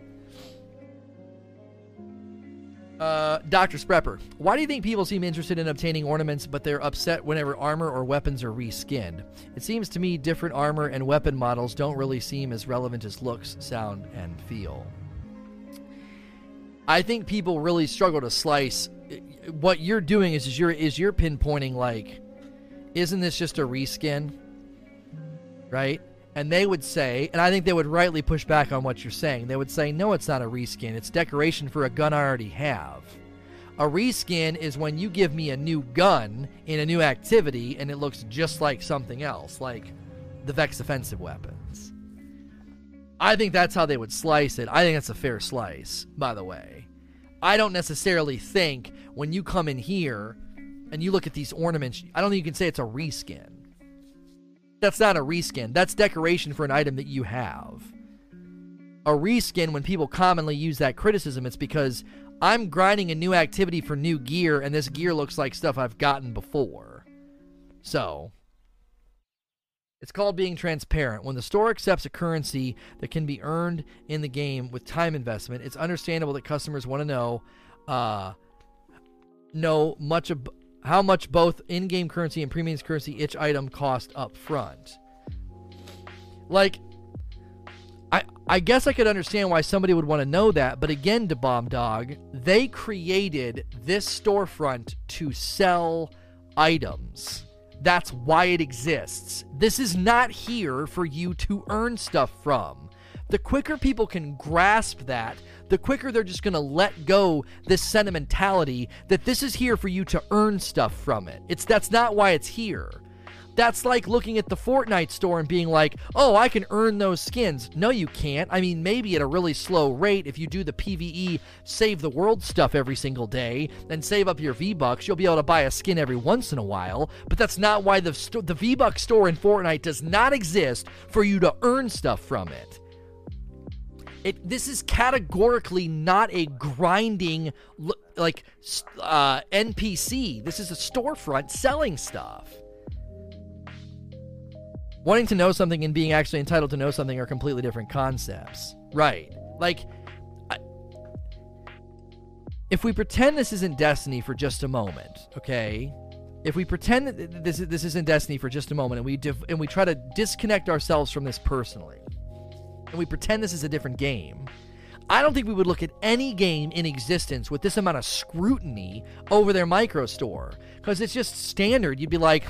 A: Uh, Dr. Sprepper, why do you think people seem interested in obtaining ornaments, but they're upset whenever armor or weapons are reskinned? It seems to me different armor and weapon models don't really seem as relevant as looks, sound, and feel. I think people really struggle to slice. What you're doing is, is you're is you're pinpointing like, isn't this just a reskin? Right? And they would say, and I think they would rightly push back on what you're saying. They would say, no, it's not a reskin. It's decoration for a gun I already have. A reskin is when you give me a new gun in a new activity and it looks just like something else, like the Vex offensive weapons. I think that's how they would slice it. I think that's a fair slice, by the way. I don't necessarily think when you come in here and you look at these ornaments, I don't think you can say it's a reskin. That's not a reskin. That's decoration for an item that you have. A reskin, when people commonly use that criticism, it's because I'm grinding a new activity for new gear, and this gear looks like stuff I've gotten before. So, it's called being transparent. When the store accepts a currency that can be earned in the game with time investment, it's understandable that customers want to know uh, know much of how much both in-game currency and premium currency each item cost up front. Like, I I guess I could understand why somebody would want to know that, but again, to Bomb Dog, they created this storefront to sell items. That's why it exists. This is not here for you to earn stuff from. The quicker people can grasp that, the quicker they're just going to let go this sentimentality that this is here for you to earn stuff from it. It's that's not why it's here. That's like looking at the Fortnite store and being like, "Oh, I can earn those skins." No, you can't. I mean, maybe at a really slow rate if you do the PvE save the world stuff every single day and save up your V-bucks, you'll be able to buy a skin every once in a while, but that's not why the st- the V-buck store in Fortnite does not exist for you to earn stuff from it. It this is categorically not a grinding like uh, NPC. This is a storefront selling stuff. Wanting to know something and being actually entitled to know something are completely different concepts. Right. Like if we pretend this isn't Destiny for just a moment, okay? If we pretend that this this isn't Destiny for just a moment, and we and we try to disconnect ourselves from this personally, and we pretend this is a different game, I don't think we would look at any game in existence with this amount of scrutiny over their micro store because it's just standard. You'd be like,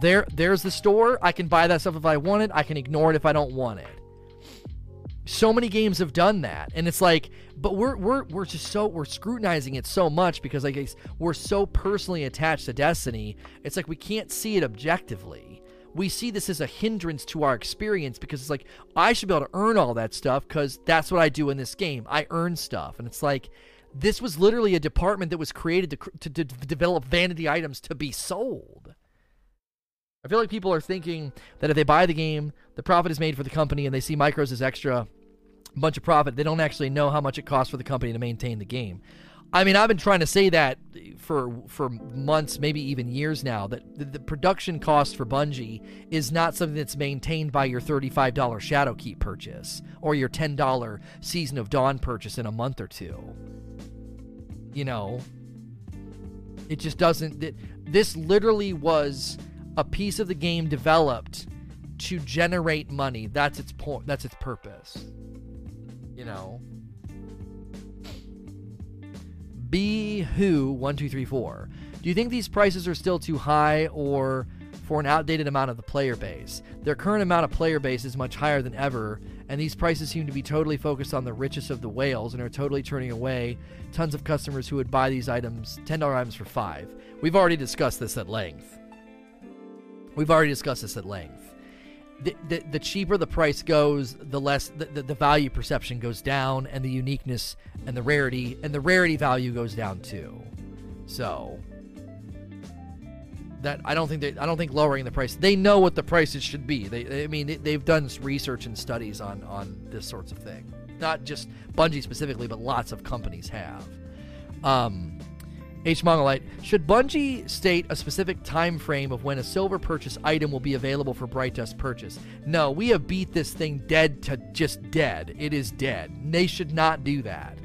A: there, there's the store. I can buy that stuff if I want it. I can ignore it if I don't want it. So many games have done that, and it's like, but we're we're we're just so we're scrutinizing it so much because like we're so personally attached to Destiny. It's like we can't see it objectively. We see this as a hindrance to our experience because it's like I should be able to earn all that stuff because that's what I do in this game. I earn stuff, and it's like this was literally a department that was created to to, to develop vanity items to be sold. I feel like people are thinking that if they buy the game, the profit is made for the company, and they see micros as extra bunch of profit. They don't actually know how much it costs for the company to maintain the game. I mean, I've been trying to say that for for months, maybe even years now. That the, the production cost for Bungie is not something that's maintained by your thirty-five dollar Shadowkeep purchase or your ten dollar Season of Dawn purchase in a month or two. You know, it just doesn't. It, this literally was a piece of the game developed to generate money. That's its point. That's its purpose. You know. B who one two three four. Do you think these prices are still too high or for an outdated amount of the player base? Their current amount of player base is much higher than ever, and these prices seem to be totally focused on the richest of the whales and are totally turning away tons of customers who would buy these items, $10 items for 5. We've already discussed this at length. We've already discussed this at length. The, the, the cheaper the price goes, the less the, the, the value perception goes down, and the uniqueness and the rarity and the rarity value goes down too. So that I don't think they, I don't think lowering the price. They know what the prices should be. They, I mean, they, have done research and studies on on this sorts of thing. Not just Bungie specifically, but lots of companies have. Um, H. Mongolite, should Bungie state a specific time frame of when a silver purchase item will be available for Bright Dust purchase? No, we have beat this thing dead to just dead. It is dead. They should not do that.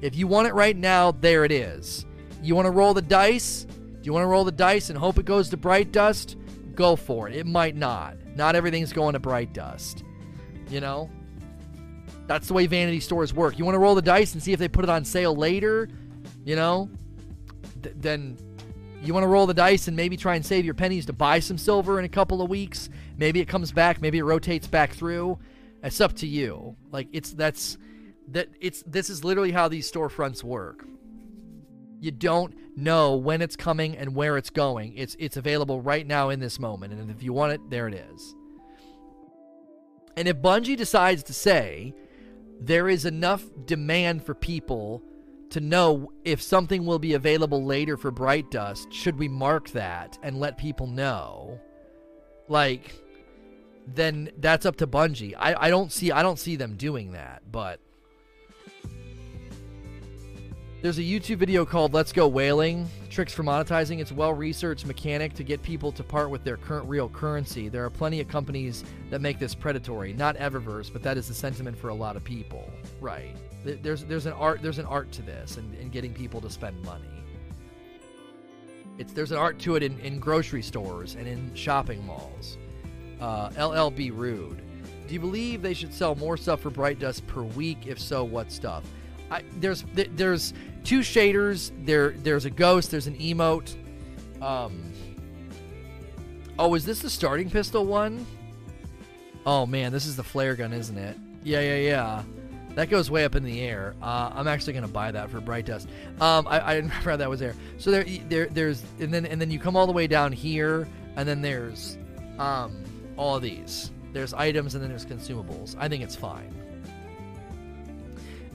A: If you want it right now, there it is. You want to roll the dice? Do you want to roll the dice and hope it goes to Bright Dust? Go for it. It might not. Not everything's going to Bright Dust. You know? That's the way vanity stores work. You want to roll the dice and see if they put it on sale later? You know? Th- then you want to roll the dice and maybe try and save your pennies to buy some silver in a couple of weeks. Maybe it comes back, maybe it rotates back through. It's up to you. Like it's that's that it's this is literally how these storefronts work. You don't know when it's coming and where it's going. It's it's available right now in this moment and if you want it, there it is. And if Bungie decides to say there is enough demand for people to know if something will be available later for Bright Dust, should we mark that and let people know? Like, then that's up to Bungie. I, I don't see I don't see them doing that, but there's a YouTube video called Let's Go Whaling Tricks for Monetizing. It's well researched mechanic to get people to part with their current real currency. There are plenty of companies that make this predatory. Not Eververse, but that is the sentiment for a lot of people. Right. There's there's an art there's an art to this and, and getting people to spend money. It's there's an art to it in, in grocery stores and in shopping malls. Uh, LLB Rude. Do you believe they should sell more stuff for Bright Dust per week? If so, what stuff? I, there's there's two shaders. There there's a ghost. There's an emote. Um. Oh, is this the starting pistol one? Oh man, this is the flare gun, isn't it? Yeah, yeah, yeah. That goes way up in the air. Uh, I'm actually gonna buy that for Bright Dust. Um, I, I didn't remember that was there. So there, there, there's, and then and then you come all the way down here, and then there's, um, all these. There's items and then there's consumables. I think it's fine.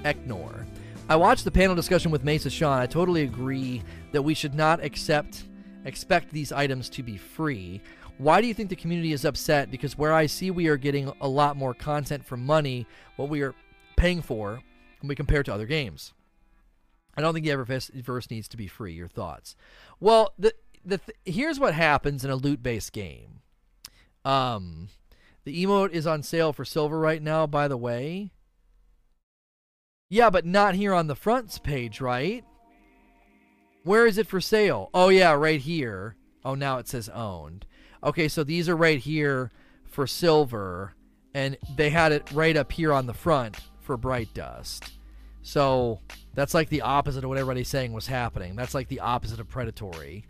A: Eknor. I watched the panel discussion with Mesa Sean. I totally agree that we should not accept expect these items to be free. Why do you think the community is upset? Because where I see we are getting a lot more content for money, what we are paying for when we compare to other games. I don't think the Eververse needs to be free. Your thoughts? Well, the the th- here's what happens in a loot based game. Um, the emote is on sale for silver right now. By the way. Yeah, but not here on the front page, right? Where is it for sale? Oh, yeah, right here. Oh, now it says owned. Okay, so these are right here for silver, and they had it right up here on the front for bright dust. So that's like the opposite of what everybody's saying was happening. That's like the opposite of predatory.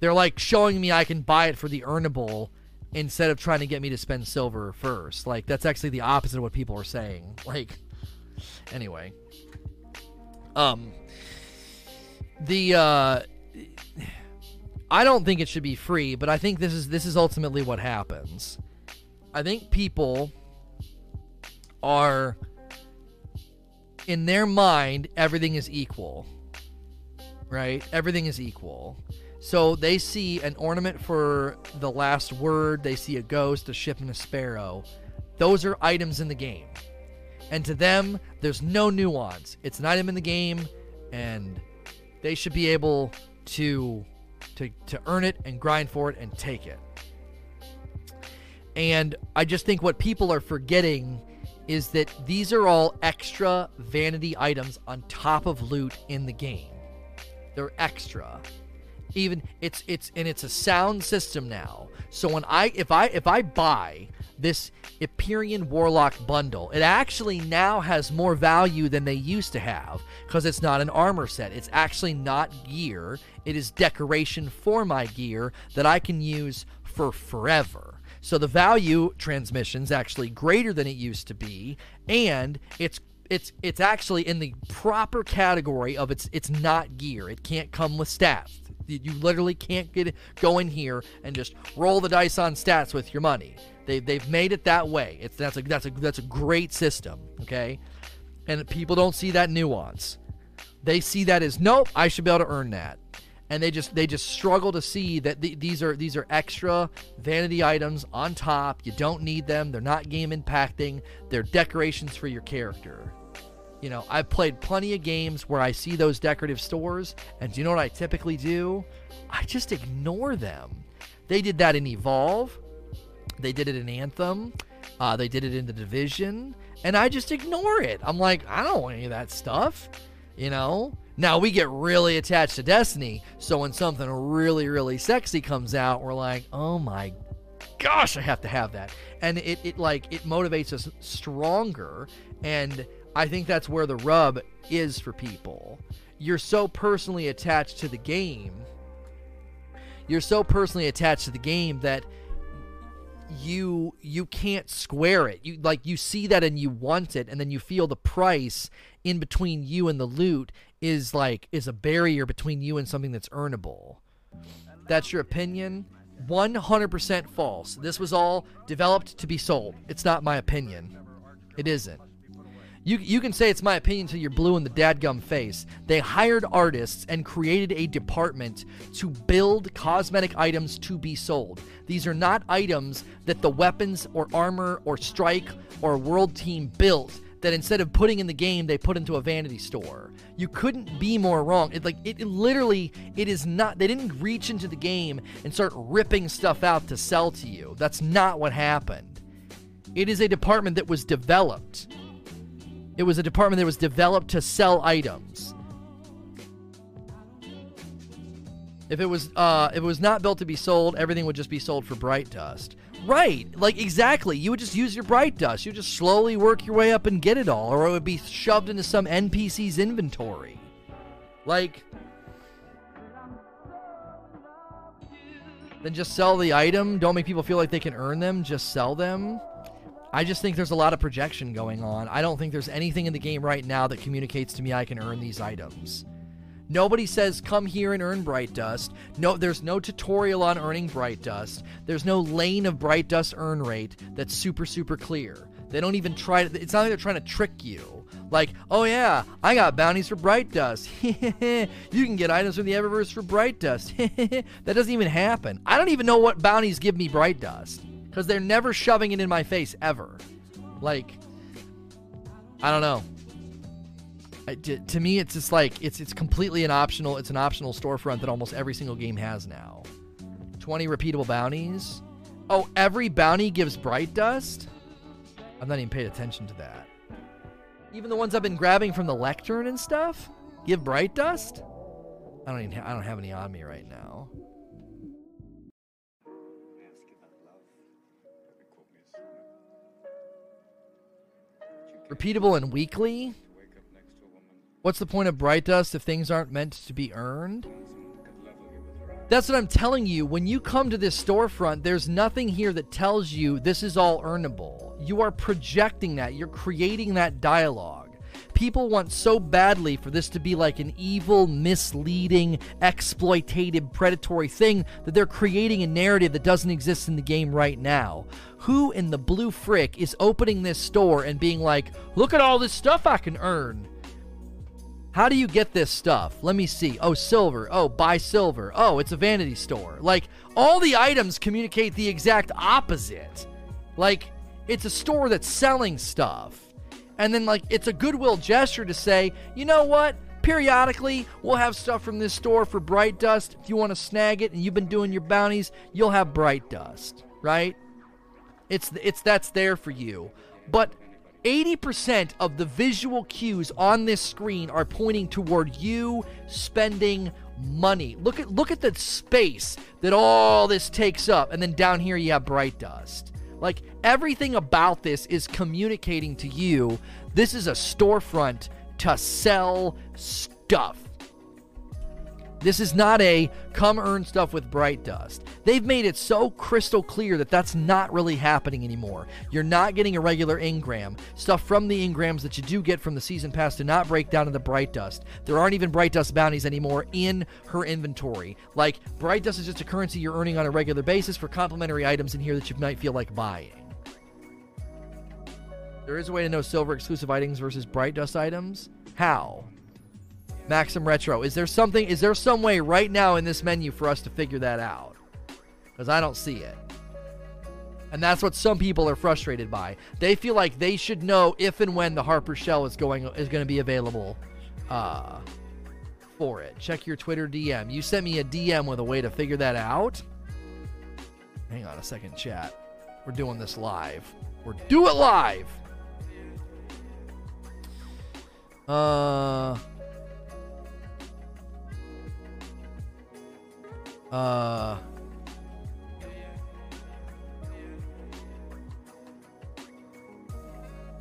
A: They're like showing me I can buy it for the earnable instead of trying to get me to spend silver first. Like that's actually the opposite of what people are saying. Like anyway. Um the uh I don't think it should be free, but I think this is this is ultimately what happens. I think people are in their mind everything is equal. Right? Everything is equal. So they see an ornament for the last word, they see a ghost, a ship, and a sparrow. Those are items in the game. And to them, there's no nuance. It's an item in the game, and they should be able to to, to earn it and grind for it and take it. And I just think what people are forgetting is that these are all extra vanity items on top of loot in the game. They're extra even it's it's and it's a sound system now. So when I if I if I buy this Empyrean Warlock bundle, it actually now has more value than they used to have because it's not an armor set. It's actually not gear. It is decoration for my gear that I can use for forever. So the value transmission's actually greater than it used to be, and it's it's it's actually in the proper category of it's it's not gear. It can't come with stats. You literally can't get go in here and just roll the dice on stats with your money. They they've made it that way. It's that's a that's a that's a great system. Okay, and people don't see that nuance. They see that as nope. I should be able to earn that, and they just they just struggle to see that th- these are these are extra vanity items on top. You don't need them. They're not game impacting. They're decorations for your character. You know, I've played plenty of games where I see those decorative stores, and do you know what I typically do? I just ignore them. They did that in Evolve, they did it in Anthem, uh, they did it in the Division, and I just ignore it. I'm like, I don't want any of that stuff, you know? Now we get really attached to Destiny, so when something really, really sexy comes out, we're like, oh my gosh, I have to have that. And it, it like it motivates us stronger and I think that's where the rub is for people. You're so personally attached to the game. You're so personally attached to the game that you you can't square it. You like you see that and you want it and then you feel the price in between you and the loot is like is a barrier between you and something that's earnable. That's your opinion? 100% false. This was all developed to be sold. It's not my opinion. It isn't. You, you can say it's my opinion until you're blue in the dadgum face. They hired artists and created a department to build cosmetic items to be sold. These are not items that the weapons or armor or strike or world team built that instead of putting in the game they put into a vanity store. You couldn't be more wrong. It like it, it literally it is not they didn't reach into the game and start ripping stuff out to sell to you. That's not what happened. It is a department that was developed it was a department that was developed to sell items. If it was uh, if it was not built to be sold, everything would just be sold for bright dust. Right, like exactly. You would just use your bright dust. You just slowly work your way up and get it all, or it would be shoved into some NPC's inventory. Like, then just sell the item. Don't make people feel like they can earn them. Just sell them. I just think there's a lot of projection going on. I don't think there's anything in the game right now that communicates to me I can earn these items. Nobody says come here and earn bright dust. No, there's no tutorial on earning bright dust. There's no lane of bright dust earn rate that's super super clear. They don't even try to, it's not like they're trying to trick you. Like, oh yeah, I got bounties for bright dust. you can get items from the Eververse for bright dust. that doesn't even happen. I don't even know what bounties give me bright dust because they're never shoving it in my face ever. Like, I don't know. To, me, it's just like it's it's completely an optional. It's an optional storefront that almost every single game has now. Twenty repeatable bounties. Oh, every bounty gives bright dust. I've not even paid attention to that. Even the ones I've been grabbing from the lectern and stuff? Give Bright Dust? I don't even ha- I don't have any on me right now. Repeatable and weekly? What's the point of Bright Dust if things aren't meant to be earned? That's what I'm telling you. When you come to this storefront, there's nothing here that tells you this is all earnable. You are projecting that, you're creating that dialogue. People want so badly for this to be like an evil, misleading, exploitative, predatory thing that they're creating a narrative that doesn't exist in the game right now. Who in the blue frick is opening this store and being like, look at all this stuff I can earn? How do you get this stuff? Let me see. Oh, silver. Oh, buy silver. Oh, it's a vanity store. Like, all the items communicate the exact opposite. Like, it's a store that's selling stuff. And then, like, it's a goodwill gesture to say, you know what? Periodically, we'll have stuff from this store for Bright Dust. If you want to snag it and you've been doing your bounties, you'll have Bright Dust, right? It's it's that's there for you. But 80% of the visual cues on this screen are pointing toward you spending money. Look at look at the space that all this takes up and then down here you have bright dust. Like everything about this is communicating to you this is a storefront to sell stuff. This is not a come earn stuff with bright dust. They've made it so crystal clear that that's not really happening anymore. You're not getting a regular Engram. Stuff from the Engrams that you do get from the season pass do not break down into the bright dust. There aren't even bright dust bounties anymore in her inventory. Like, bright dust is just a currency you're earning on a regular basis for complimentary items in here that you might feel like buying. There is a way to know silver exclusive items versus bright dust items. How? Maxim Retro. Is there something, is there some way right now in this menu for us to figure that out? Because I don't see it. And that's what some people are frustrated by. They feel like they should know if and when the Harper Shell is going is going to be available uh, for it. Check your Twitter DM. You sent me a DM with a way to figure that out. Hang on a second, chat. We're doing this live. We're do it live. Uh Uh.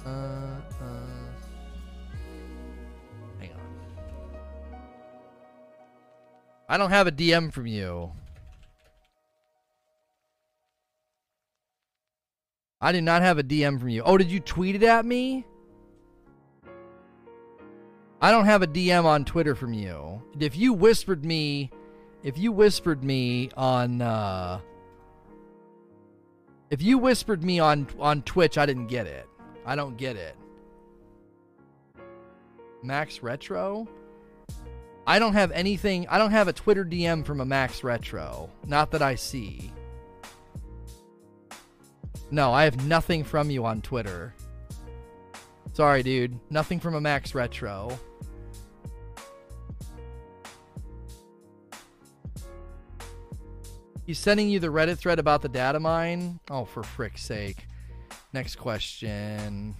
A: Uh, uh, hang on. I don't have a DM from you. I do not have a DM from you. Oh, did you tweet it at me? I don't have a DM on Twitter from you. If you whispered me if you whispered me on uh if you whispered me on on Twitch, I didn't get it. I don't get it. Max Retro? I don't have anything. I don't have a Twitter DM from a Max Retro. Not that I see. No, I have nothing from you on Twitter. Sorry, dude. Nothing from a Max Retro. He's sending you the Reddit thread about the data mine. Oh, for frick's sake. Next question.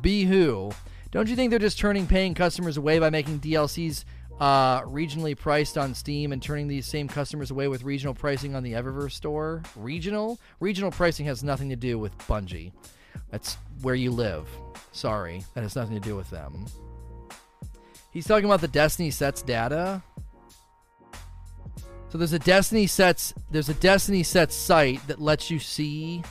A: Be who? Don't you think they're just turning paying customers away by making DLCs uh, regionally priced on Steam and turning these same customers away with regional pricing on the Eververse store? Regional? Regional pricing has nothing to do with Bungie. That's where you live. Sorry, that has nothing to do with them. He's talking about the Destiny sets data. So there's a Destiny sets there's a Destiny sets site that lets you see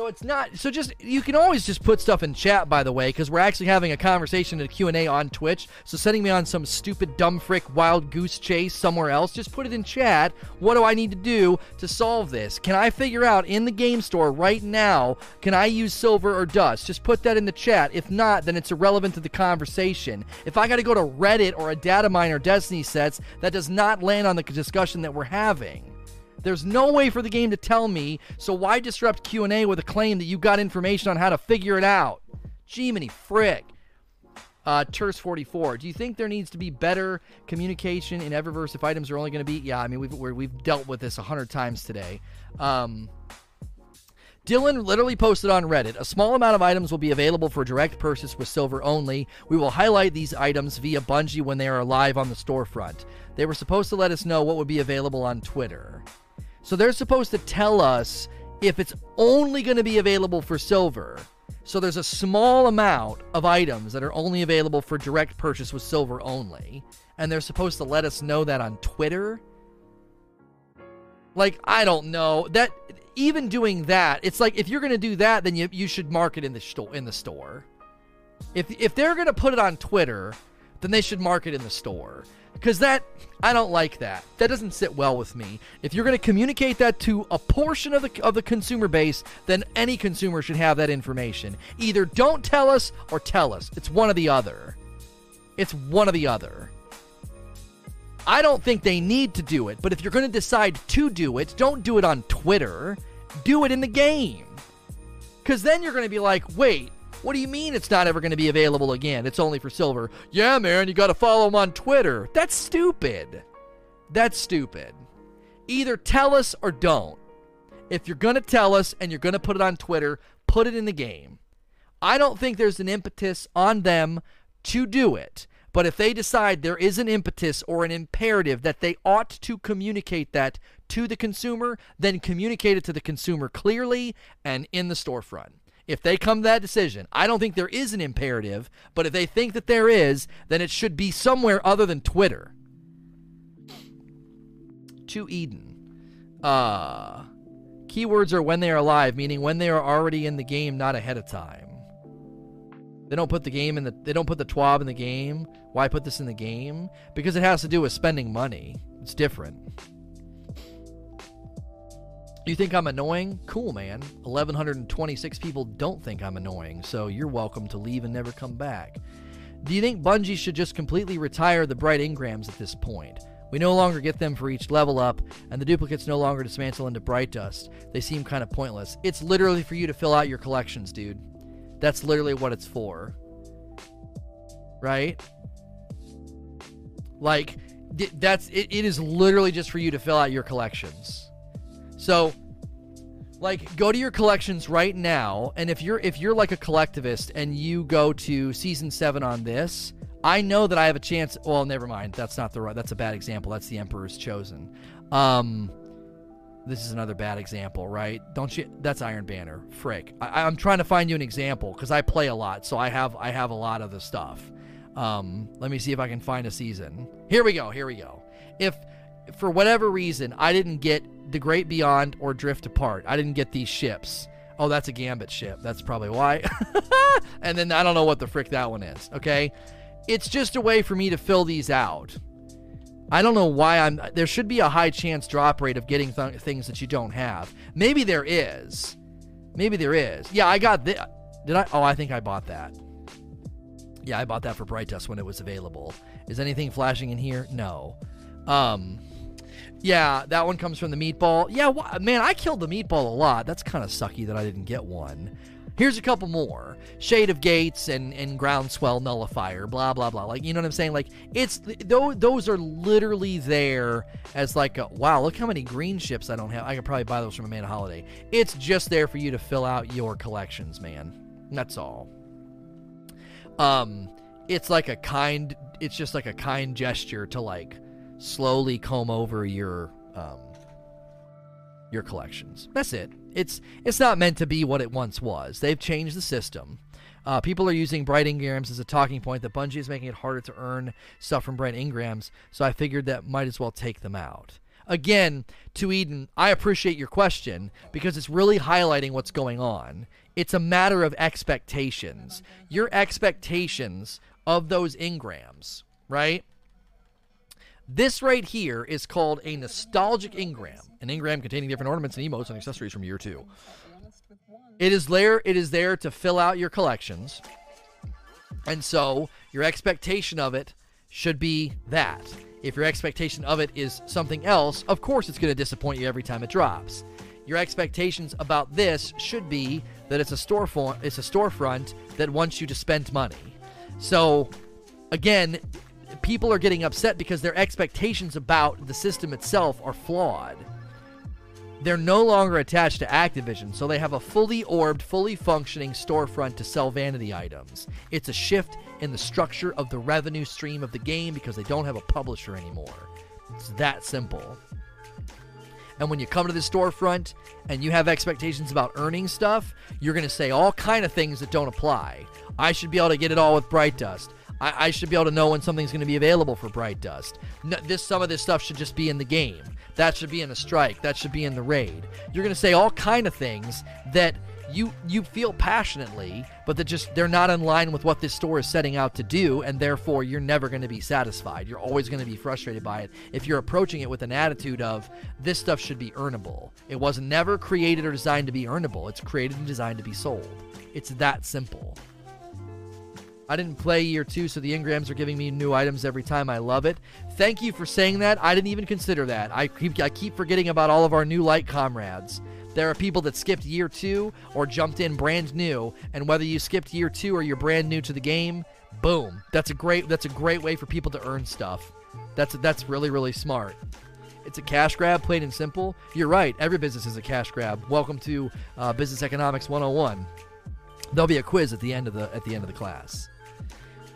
A: so it's not. So just you can always just put stuff in chat, by the way, because we're actually having a conversation and a Q and A on Twitch. So sending me on some stupid dumb frick wild goose chase somewhere else, just put it in chat. What do I need to do to solve this? Can I figure out in the game store right now? Can I use silver or dust? Just put that in the chat. If not, then it's irrelevant to the conversation. If I got to go to Reddit or a data mine or Destiny sets, that does not land on the discussion that we're having. There's no way for the game to tell me, so why disrupt Q&A with a claim that you got information on how to figure it out? Jiminy frick. Uh, Terse44, do you think there needs to be better communication in Eververse if items are only going to be... Yeah, I mean, we've, we have dealt with this a hundred times today. Um, Dylan literally posted on Reddit a small amount of items will be available for direct purchase with silver only. We will highlight these items via Bungie when they are live on the storefront. They were supposed to let us know what would be available on Twitter. So they're supposed to tell us if it's only going to be available for silver. So there's a small amount of items that are only available for direct purchase with silver only. And they're supposed to let us know that on Twitter. Like, I don't know. That even doing that, it's like if you're going to do that, then you, you should mark it in the store in the store. If if they're going to put it on Twitter, then they should mark it in the store. Because that, I don't like that. That doesn't sit well with me. If you're going to communicate that to a portion of the, of the consumer base, then any consumer should have that information. Either don't tell us or tell us. It's one or the other. It's one or the other. I don't think they need to do it, but if you're going to decide to do it, don't do it on Twitter. Do it in the game. Because then you're going to be like, wait, what do you mean it's not ever going to be available again? It's only for silver. Yeah, man, you got to follow him on Twitter. That's stupid. That's stupid. Either tell us or don't. If you're going to tell us and you're going to put it on Twitter, put it in the game. I don't think there's an impetus on them to do it. But if they decide there is an impetus or an imperative that they ought to communicate that to the consumer, then communicate it to the consumer clearly and in the storefront if they come to that decision, I don't think there is an imperative, but if they think that there is, then it should be somewhere other than Twitter. To Eden. Uh keywords are when they are alive, meaning when they are already in the game, not ahead of time. They don't put the game in the they don't put the TWAB in the game. Why put this in the game? Because it has to do with spending money. It's different. You think I'm annoying? Cool, man. 1,126 people don't think I'm annoying, so you're welcome to leave and never come back. Do you think Bungie should just completely retire the Bright Engrams at this point? We no longer get them for each level up, and the duplicates no longer dismantle into Bright Dust. They seem kind of pointless. It's literally for you to fill out your collections, dude. That's literally what it's for. Right? Like, that's it, it is literally just for you to fill out your collections. So like go to your collections right now and if you're if you're like a collectivist and you go to season 7 on this i know that i have a chance well never mind that's not the right that's a bad example that's the emperor's chosen. Um this is another bad example right? Don't you that's iron banner. Frick. I, i'm trying to find you an example because i play a lot so i have i have a lot of the stuff. Um let me see if i can find a season. Here we go here we go. If for whatever reason i didn't get the Great Beyond or Drift Apart. I didn't get these ships. Oh, that's a Gambit ship. That's probably why. and then I don't know what the frick that one is. Okay. It's just a way for me to fill these out. I don't know why I'm. There should be a high chance drop rate of getting th- things that you don't have. Maybe there is. Maybe there is. Yeah, I got this. Did I? Oh, I think I bought that. Yeah, I bought that for Bright Dust when it was available. Is anything flashing in here? No. Um, yeah, that one comes from the meatball. Yeah, wh- man, I killed the meatball a lot. That's kind of sucky that I didn't get one. Here's a couple more. Shade of Gates and, and Groundswell Nullifier, blah, blah, blah. Like, you know what I'm saying? Like, it's, those, those are literally there as like, a, wow, look how many green ships I don't have. I could probably buy those from Amanda Holliday. It's just there for you to fill out your collections, man. That's all. Um, it's like a kind, it's just like a kind gesture to like, slowly comb over your um, your collections. That's it. It's it's not meant to be what it once was. They've changed the system. Uh, people are using Bright Engrams as a talking point that Bungie is making it harder to earn stuff from Bright Engrams, so I figured that might as well take them out. Again, to Eden, I appreciate your question because it's really highlighting what's going on. It's a matter of expectations. Your expectations of those Engrams, right? This right here is called a nostalgic engram, an engram containing different ornaments and emotes and accessories from year two. It is there. It is there to fill out your collections, and so your expectation of it should be that. If your expectation of it is something else, of course it's going to disappoint you every time it drops. Your expectations about this should be that it's a storefront. It's a storefront that wants you to spend money. So, again, people are getting upset because their expectations about the system itself are flawed. they're no longer attached to Activision, so they have a fully orbed, fully functioning storefront to sell vanity items. It's a shift in the structure of the revenue stream of the game because they don't have a publisher anymore. It's that simple. And when you come to the storefront and you have expectations about earning stuff, you're going to say all kind of things that don't apply. I should be able to get it all with Bright Dust. I, I should be able to know when something's going to be available for Bright Dust. No, this some of this stuff should just be in the game. That should be in a strike. That should be in the raid. You're going to say all kind of things that you you feel passionately, but that just they're not in line with what this store is setting out to do, and therefore you're never going to be satisfied. You're always going to be frustrated by it if you're approaching it with an attitude of this stuff should be earnable. It was never created or designed to be earnable. It's created and designed to be sold. It's that simple. I didn't play year two, so the engrams are giving me new items every time. I love it. Thank you for saying that. I didn't even consider that. I keep, I keep forgetting about all of our new light comrades. There are people that skipped year two or jumped in brand new, and whether you skipped year two or you're brand new to the game, boom. That's a great that's a great way for people to earn stuff. That's that's really really smart. It's a cash grab, plain and simple. You're right. Every business is a cash grab. Welcome to uh, Business Economics 101. There'll be a quiz at the end of the at the end of the class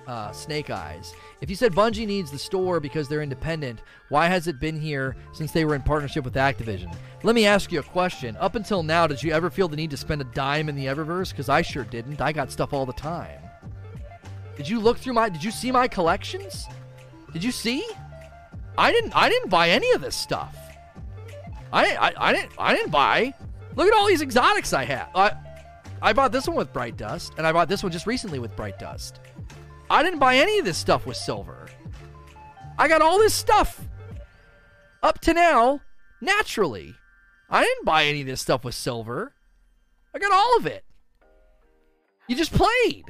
A: uh, Snake Eyes. If you said Bungie needs the store because they're independent, why has it been here since they were in partnership with Activision? Let me ask you a question. Up until now, did you ever feel the need to spend a dime in the Eververse? Because I sure didn't. I got stuff all the time. Did you look through my? Did you see my collections? Did you see? I didn't. I didn't buy any of this stuff. I I, I didn't. I didn't buy. Look at all these exotics I have. I I bought this one with Bright Dust, and I bought this one just recently with Bright Dust. I didn't buy any of this stuff with silver. I got all this stuff up to now naturally. I didn't buy any of this stuff with silver. I got all of it. You just played.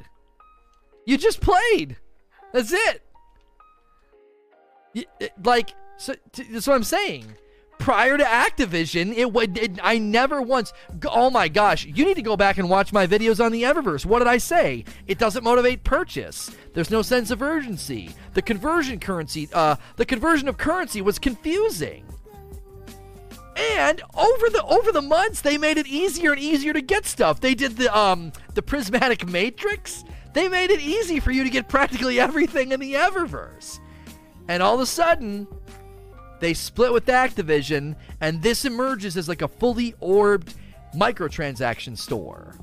A: You just played. That's it. You, it like, so, t- that's what I'm saying prior to Activision, it would. It, I never once. Oh my gosh! You need to go back and watch my videos on the Eververse. What did I say? It doesn't motivate purchase. There's no sense of urgency. The conversion currency, uh, the conversion of currency was confusing. And over the over the months, they made it easier and easier to get stuff. They did the um the prismatic matrix. They made it easy for you to get practically everything in the Eververse. And all of a sudden, they split with Activision, and this emerges as like a fully orbed microtransaction store.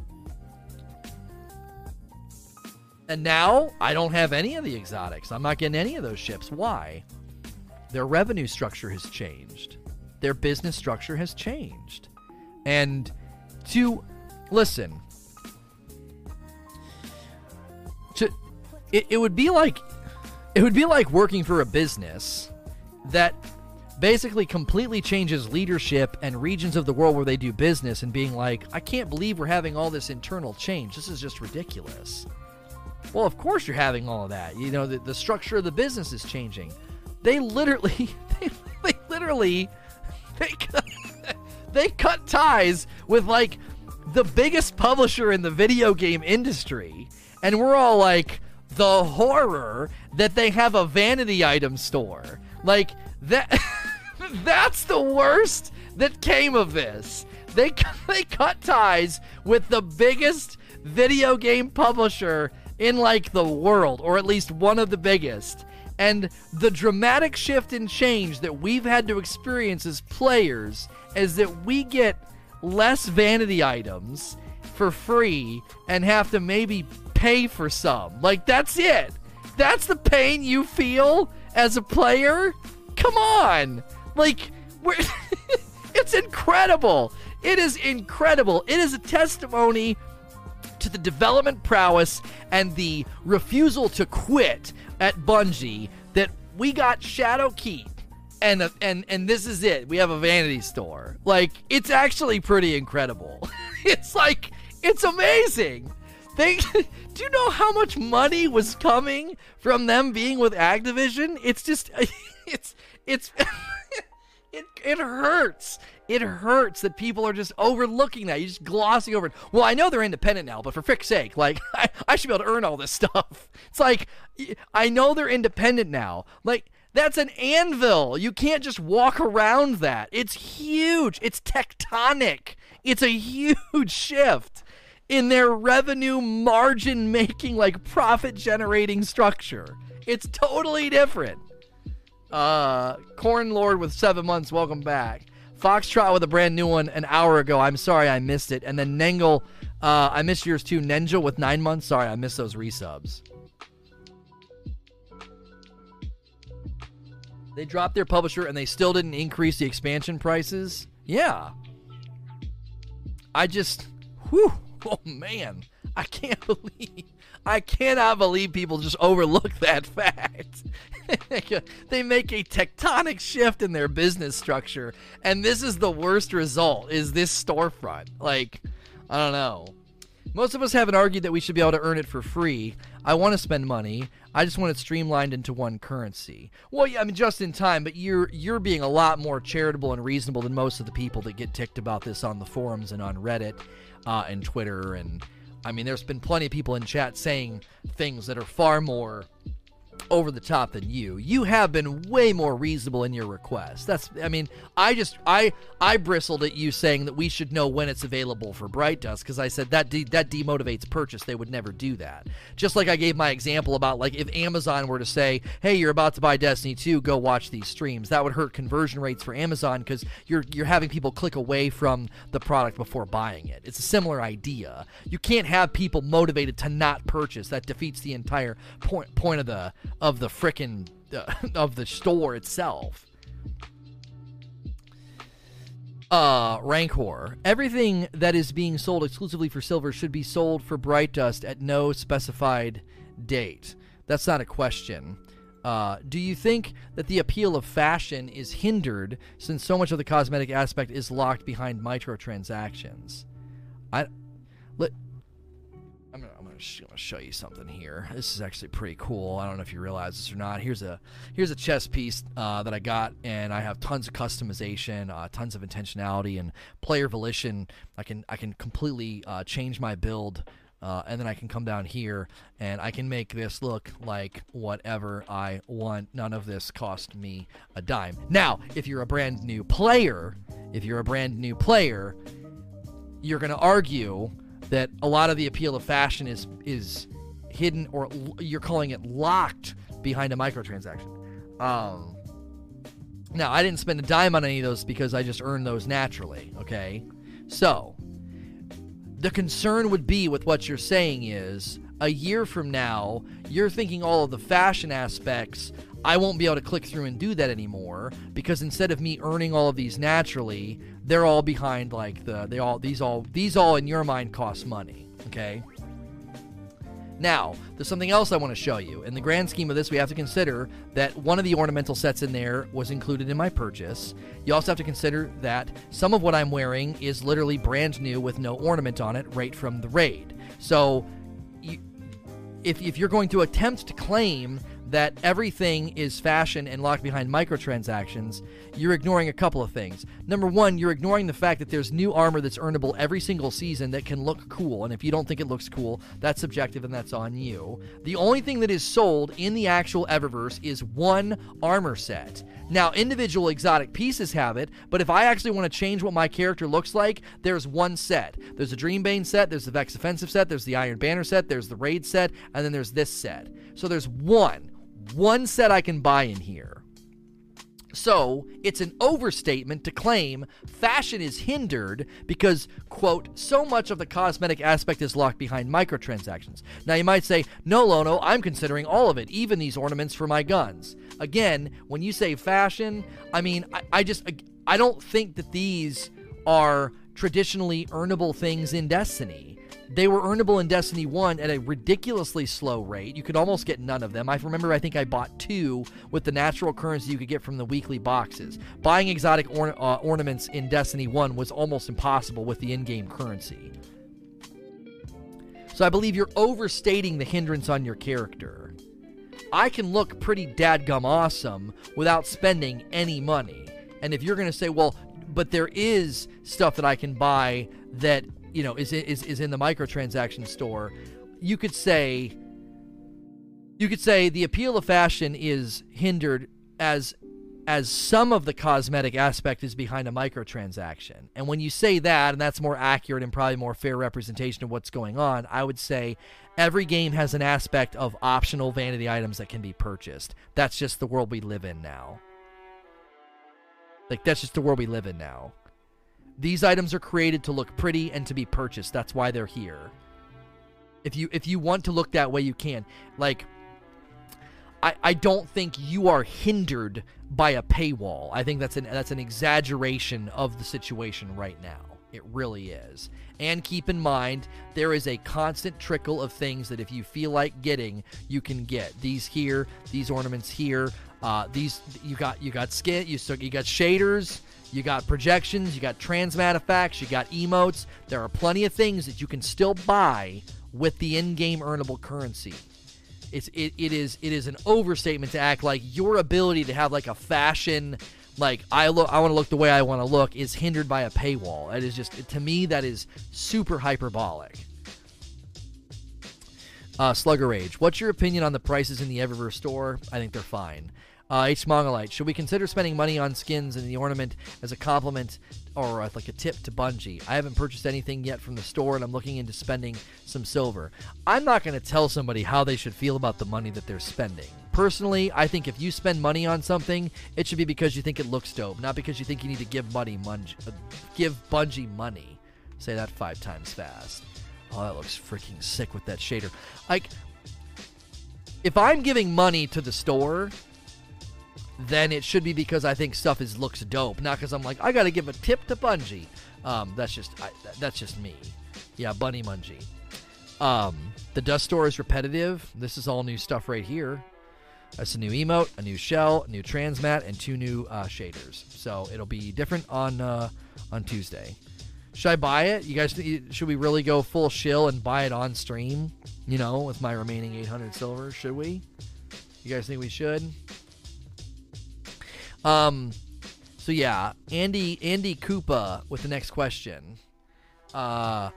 A: And now I don't have any of the exotics. I'm not getting any of those ships. Why? Their revenue structure has changed. Their business structure has changed. And to listen, to it, it would be like it would be like working for a business that basically completely changes leadership and regions of the world where they do business and being like, I can't believe we're having all this internal change. This is just ridiculous. Well, of course you're having all of that. You know, the, the structure of the business is changing. They literally, they, they literally, they cut, they cut ties with like the biggest publisher in the video game industry. And we're all like, the horror that they have a vanity item store. Like, that. That's the worst that came of this. They they cut ties with the biggest video game publisher in like the world, or at least one of the biggest. And the dramatic shift and change that we've had to experience as players is that we get less vanity items for free and have to maybe pay for some. Like, that's it. That's the pain you feel as a player? Come on. Like, we're it's incredible. It is incredible. It is a testimony to the development prowess and the refusal to quit at Bungie that we got Shadowkeep and and and this is it. We have a vanity store. Like it's actually pretty incredible. it's like it's amazing. They do you know how much money was coming from them being with Activision? It's just it's it's it, it hurts. It hurts that people are just overlooking that. You're just glossing over it. Well, I know they're independent now, but for frick's sake, like, I, I should be able to earn all this stuff. It's like, I know they're independent now. Like, That's an anvil. You can't just walk around that. It's huge. It's tectonic. It's a huge shift in their revenue margin making, like profit generating structure. It's totally different. Uh, Corn Lord with seven months, welcome back. Foxtrot with a brand new one an hour ago. I'm sorry I missed it. And then Nengle, uh, I missed yours too. Ninja with nine months. Sorry, I missed those resubs. They dropped their publisher and they still didn't increase the expansion prices. Yeah. I just, whew, oh man, I can't believe, I cannot believe people just overlook that fact. they make a tectonic shift in their business structure, and this is the worst result. Is this storefront? Like, I don't know. Most of us haven't argued that we should be able to earn it for free. I want to spend money. I just want it streamlined into one currency. Well, yeah, I mean, just in time, but you're you're being a lot more charitable and reasonable than most of the people that get ticked about this on the forums and on Reddit uh, and Twitter. And I mean, there's been plenty of people in chat saying things that are far more over the top than you. You have been way more reasonable in your request. That's I mean, I just I I bristled at you saying that we should know when it's available for Bright Dust because I said that de- that demotivates purchase. They would never do that. Just like I gave my example about like if Amazon were to say, "Hey, you're about to buy Destiny 2, go watch these streams." That would hurt conversion rates for Amazon because you're you're having people click away from the product before buying it. It's a similar idea. You can't have people motivated to not purchase. That defeats the entire point point of the of the frickin' uh, of the store itself. Uh, Rancor. Everything that is being sold exclusively for silver should be sold for Bright Dust at no specified date. That's not a question. Uh, do you think that the appeal of fashion is hindered since so much of the cosmetic aspect is locked behind microtransactions? I let I'm gonna, show you something here. This is actually pretty cool. I don't know if you realize this or not. Here's a here's a chess piece uh, that I got, and I have tons of customization, uh, tons of intentionality, and player volition. I can I can completely uh, change my build. Uh, and then I can come down here and I can make this look like whatever I want. None of this cost me a dime. Now, if you're a brand new player, if you're a brand new player, you're going to argue that a lot of the appeal of fashion is is hidden or you're calling it locked behind a microtransaction. Um, now, I didn't spend a dime on any of those because I just earned those naturally. Okay, so the concern would be with what you're saying is a year from now, you're thinking all of the fashion aspects. I won't be able to click through and do that anymore because instead of me earning all of these naturally, they're all behind like the they all these all these all in your mind cost money. Okay. Now, there's something else I want to show you. In the grand scheme of this, we have to consider that one of the ornamental sets in there was included in my purchase. You also have to consider that some of what I'm wearing is literally brand new with no ornament on it right from the raid. So, if, if you're going to attempt to claim that everything is fashion and locked behind microtransactions, you're ignoring a couple of things. Number one, you're ignoring the fact that there's new armor that's earnable every single season that can look cool. And if you don't think it looks cool, that's subjective and that's on you. The only thing that is sold in the actual Eververse is one armor set. Now, individual exotic pieces have it, but if I actually want to change what my character looks like, there's one set. There's a Dreambane set, there's the Vex Offensive set, there's the Iron Banner set, there's the Raid set, and then there's this set. So there's one one set I can buy in here. So, it's an overstatement to claim fashion is hindered because, quote, so much of the cosmetic aspect is locked behind microtransactions. Now, you might say, no, Lono, I'm considering all of it, even these ornaments for my guns. Again, when you say fashion, I mean, I, I just, I don't think that these are traditionally earnable things in Destiny. They were earnable in Destiny 1 at a ridiculously slow rate. You could almost get none of them. I remember I think I bought two with the natural currency you could get from the weekly boxes. Buying exotic or- uh, ornaments in Destiny 1 was almost impossible with the in game currency. So I believe you're overstating the hindrance on your character. I can look pretty dadgum awesome without spending any money. And if you're going to say, well, but there is stuff that I can buy that you know is is is in the microtransaction store, you could say you could say the appeal of fashion is hindered as as some of the cosmetic aspect is behind a microtransaction. And when you say that, and that's more accurate and probably more fair representation of what's going on, I would say every game has an aspect of optional vanity items that can be purchased. That's just the world we live in now. Like that's just the world we live in now. These items are created to look pretty and to be purchased. That's why they're here. If you if you want to look that way you can. Like I, I don't think you are hindered by a paywall. I think that's an that's an exaggeration of the situation right now. It really is. And keep in mind, there is a constant trickle of things that if you feel like getting, you can get. These here, these ornaments here, uh, these you got you got skin, you still you got shaders, you got projections, you got transmat effects, you got emotes. There are plenty of things that you can still buy with the in-game earnable currency. It's it, it is it is an overstatement to act like your ability to have like a fashion like I look I want to look the way I want to look is hindered by a paywall. It is just to me that is super hyperbolic. Uh, Slugger Rage, what's your opinion on the prices in the Eververse store? I think they're fine. Uh, H. Mongolite, should we consider spending money on skins and the ornament as a compliment or like a tip to Bungie? I haven't purchased anything yet from the store and I'm looking into spending some silver. I'm not going to tell somebody how they should feel about the money that they're spending. Personally, I think if you spend money on something, it should be because you think it looks dope, not because you think you need to give money, munge, uh, give Bungie money. Say that five times fast. Oh, that looks freaking sick with that shader. Like, if I'm giving money to the store, then it should be because I think stuff is looks dope, not because I'm like I got to give a tip to Bungie. Um, that's just I, that's just me. Yeah, Bunny Mungie. Um, the dust store is repetitive. This is all new stuff right here. That's a new emote, a new shell, a new transmat, and two new uh, shaders. So it'll be different on uh, on Tuesday. Should I buy it? You guys, should we really go full shill and buy it on stream? You know, with my remaining 800 silver, should we? You guys think we should? Um, so yeah, Andy Andy Koopa with the next question. Uh,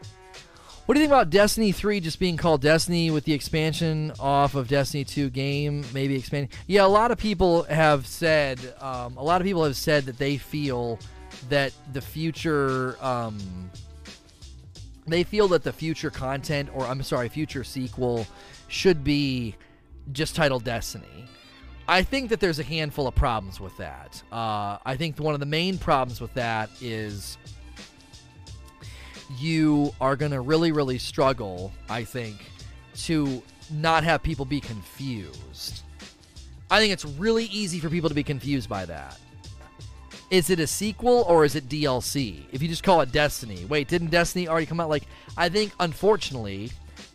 A: what do you think about Destiny 3 just being called Destiny with the expansion off of Destiny 2 game, maybe expanding? Yeah, a lot of people have said, um, a lot of people have said that they feel that the future, um, they feel that the future content, or I'm sorry, future sequel, should be just titled Destiny. I think that there's a handful of problems with that. Uh, I think one of the main problems with that is you are going to really, really struggle, I think, to not have people be confused. I think it's really easy for people to be confused by that. Is it a sequel or is it DLC? If you just call it Destiny. Wait, didn't Destiny already come out? Like, I think, unfortunately,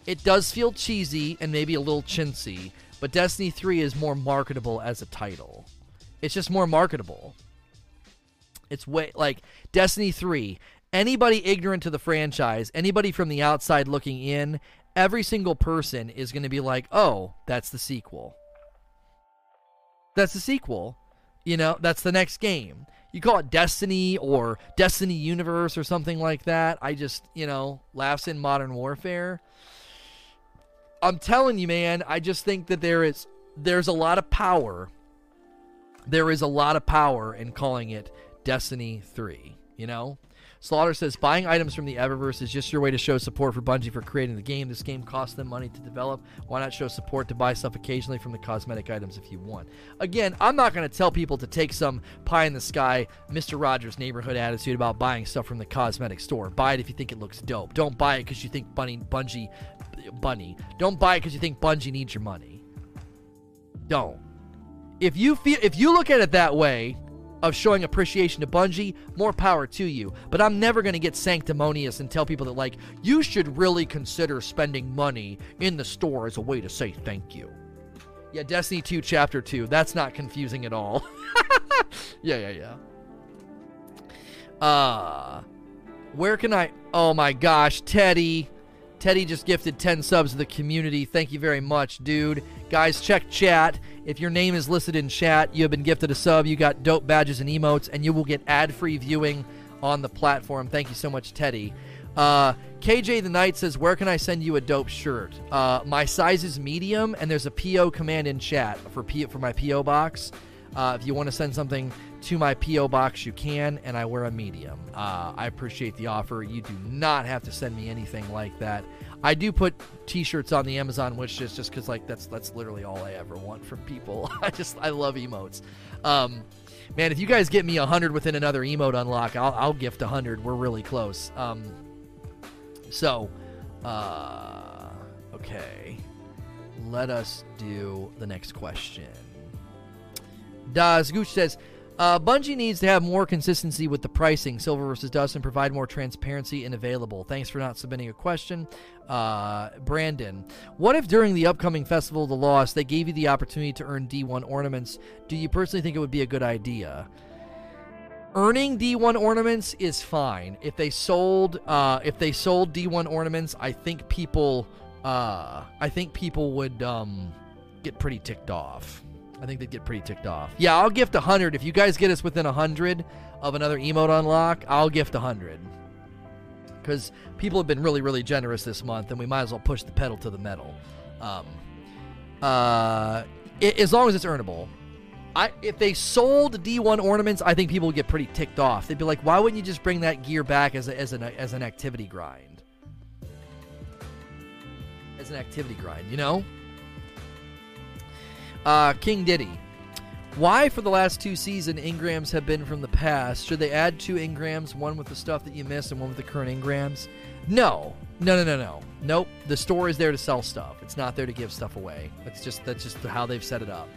A: it does feel cheesy and maybe a little chintzy but Destiny 3 is more marketable as a title. It's just more marketable. It's way like Destiny 3. Anybody ignorant to the franchise, anybody from the outside looking in, every single person is going to be like, "Oh, that's the sequel." That's the sequel. You know, that's the next game. You call it Destiny or Destiny Universe or something like that. I just, you know, laughs in modern warfare. I'm telling you, man, I just think that there is there's a lot of power. There is a lot of power in calling it Destiny 3, you know? Slaughter says buying items from the Eververse is just your way to show support for Bungie for creating the game. This game costs them money to develop. Why not show support to buy stuff occasionally from the cosmetic items if you want? Again, I'm not going to tell people to take some pie in the sky, Mr. Rogers neighborhood attitude about buying stuff from the cosmetic store. Buy it if you think it looks dope. Don't buy it because you think Bunny, Bungie, Bunny. Don't buy it because you think Bungie needs your money. Don't. If you feel, if you look at it that way, of showing appreciation to Bungie, more power to you. But I'm never going to get sanctimonious and tell people that, like, you should really consider spending money in the store as a way to say thank you. Yeah, Destiny 2 Chapter 2. That's not confusing at all. yeah, yeah, yeah. Uh, where can I. Oh my gosh, Teddy. Teddy just gifted 10 subs to the community. Thank you very much, dude. Guys, check chat. If your name is listed in chat, you have been gifted a sub. You got dope badges and emotes, and you will get ad free viewing on the platform. Thank you so much, Teddy. Uh, KJ the Knight says, Where can I send you a dope shirt? Uh, my size is medium, and there's a PO command in chat for, P- for my PO box. Uh, if you want to send something to my P.O. box, you can, and I wear a medium. Uh, I appreciate the offer. You do not have to send me anything like that. I do put T-shirts on the Amazon wish list just because, like, that's that's literally all I ever want from people. I just I love emotes. Um, man, if you guys get me a hundred within another emote unlock, I'll, I'll gift a hundred. We're really close. Um, so, uh, okay, let us do the next question. Das Gooch says, uh, Bungie needs to have more consistency with the pricing, Silver versus Dust, and provide more transparency and available. Thanks for not submitting a question. Uh, Brandon, what if during the upcoming Festival of the Lost they gave you the opportunity to earn D1 ornaments? Do you personally think it would be a good idea? Earning D1 ornaments is fine. If they sold, uh, if they sold D1 ornaments, I think people, uh, I think people would um, get pretty ticked off. I think they'd get pretty ticked off. Yeah, I'll gift a hundred. If you guys get us within a hundred of another emote unlock, I'll gift a hundred. Because people have been really, really generous this month, and we might as well push the pedal to the metal. Um, uh, i- as long as it's earnable. I if they sold D1 ornaments, I think people would get pretty ticked off. They'd be like, "Why wouldn't you just bring that gear back as a, as an as an activity grind?" As an activity grind, you know? Uh, King Diddy. Why, for the last two season, engrams have been from the past? Should they add two engrams, one with the stuff that you missed and one with the current engrams? No, no, no, no, no. Nope. The store is there to sell stuff. It's not there to give stuff away. That's just that's just how they've set it up,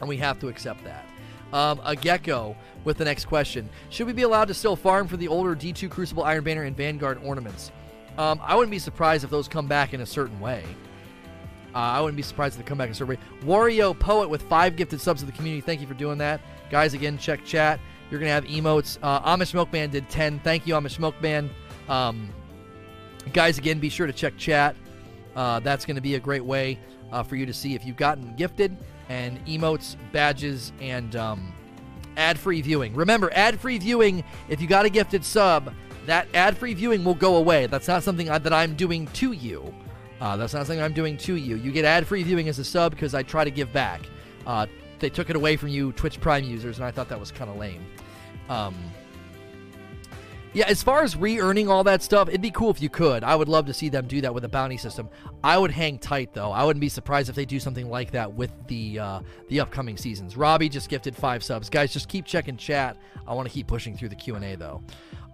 A: and we have to accept that. Um, a gecko with the next question: Should we be allowed to still farm for the older D2 Crucible Iron Banner and Vanguard ornaments? Um, I wouldn't be surprised if those come back in a certain way. Uh, I wouldn't be surprised if they come back and way. Wario Poet with five gifted subs to the community. Thank you for doing that, guys. Again, check chat. You're gonna have emotes. Uh, Amish Milkman did ten. Thank you, Amish Milkman. Um, guys, again, be sure to check chat. Uh, that's going to be a great way uh, for you to see if you've gotten gifted and emotes, badges, and um, ad-free viewing. Remember, ad-free viewing. If you got a gifted sub, that ad-free viewing will go away. That's not something that I'm doing to you. Uh, that's not something I'm doing to you. You get ad-free viewing as a sub because I try to give back. Uh, they took it away from you, Twitch Prime users, and I thought that was kind of lame. Um, yeah, as far as re-earning all that stuff, it'd be cool if you could. I would love to see them do that with a bounty system. I would hang tight though. I wouldn't be surprised if they do something like that with the uh, the upcoming seasons. Robbie just gifted five subs. Guys, just keep checking chat. I want to keep pushing through the Q and A though.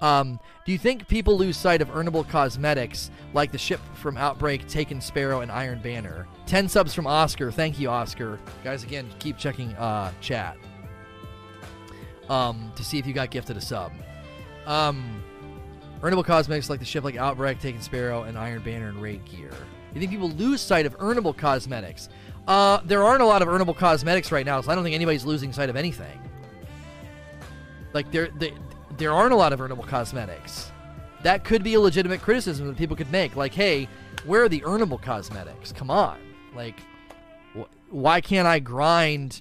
A: Um, do you think people lose sight of earnable cosmetics like the ship from Outbreak, Taken Sparrow, and Iron Banner? Ten subs from Oscar. Thank you, Oscar. Guys, again, keep checking uh, chat um, to see if you got gifted a sub. Um, earnable cosmetics like the ship like Outbreak, Taken Sparrow, and Iron Banner and Raid Gear. You think people lose sight of earnable cosmetics? Uh, there aren't a lot of earnable cosmetics right now, so I don't think anybody's losing sight of anything. Like there, they, there aren't a lot of earnable cosmetics. That could be a legitimate criticism that people could make. Like, hey, where are the earnable cosmetics? Come on, like, wh- why can't I grind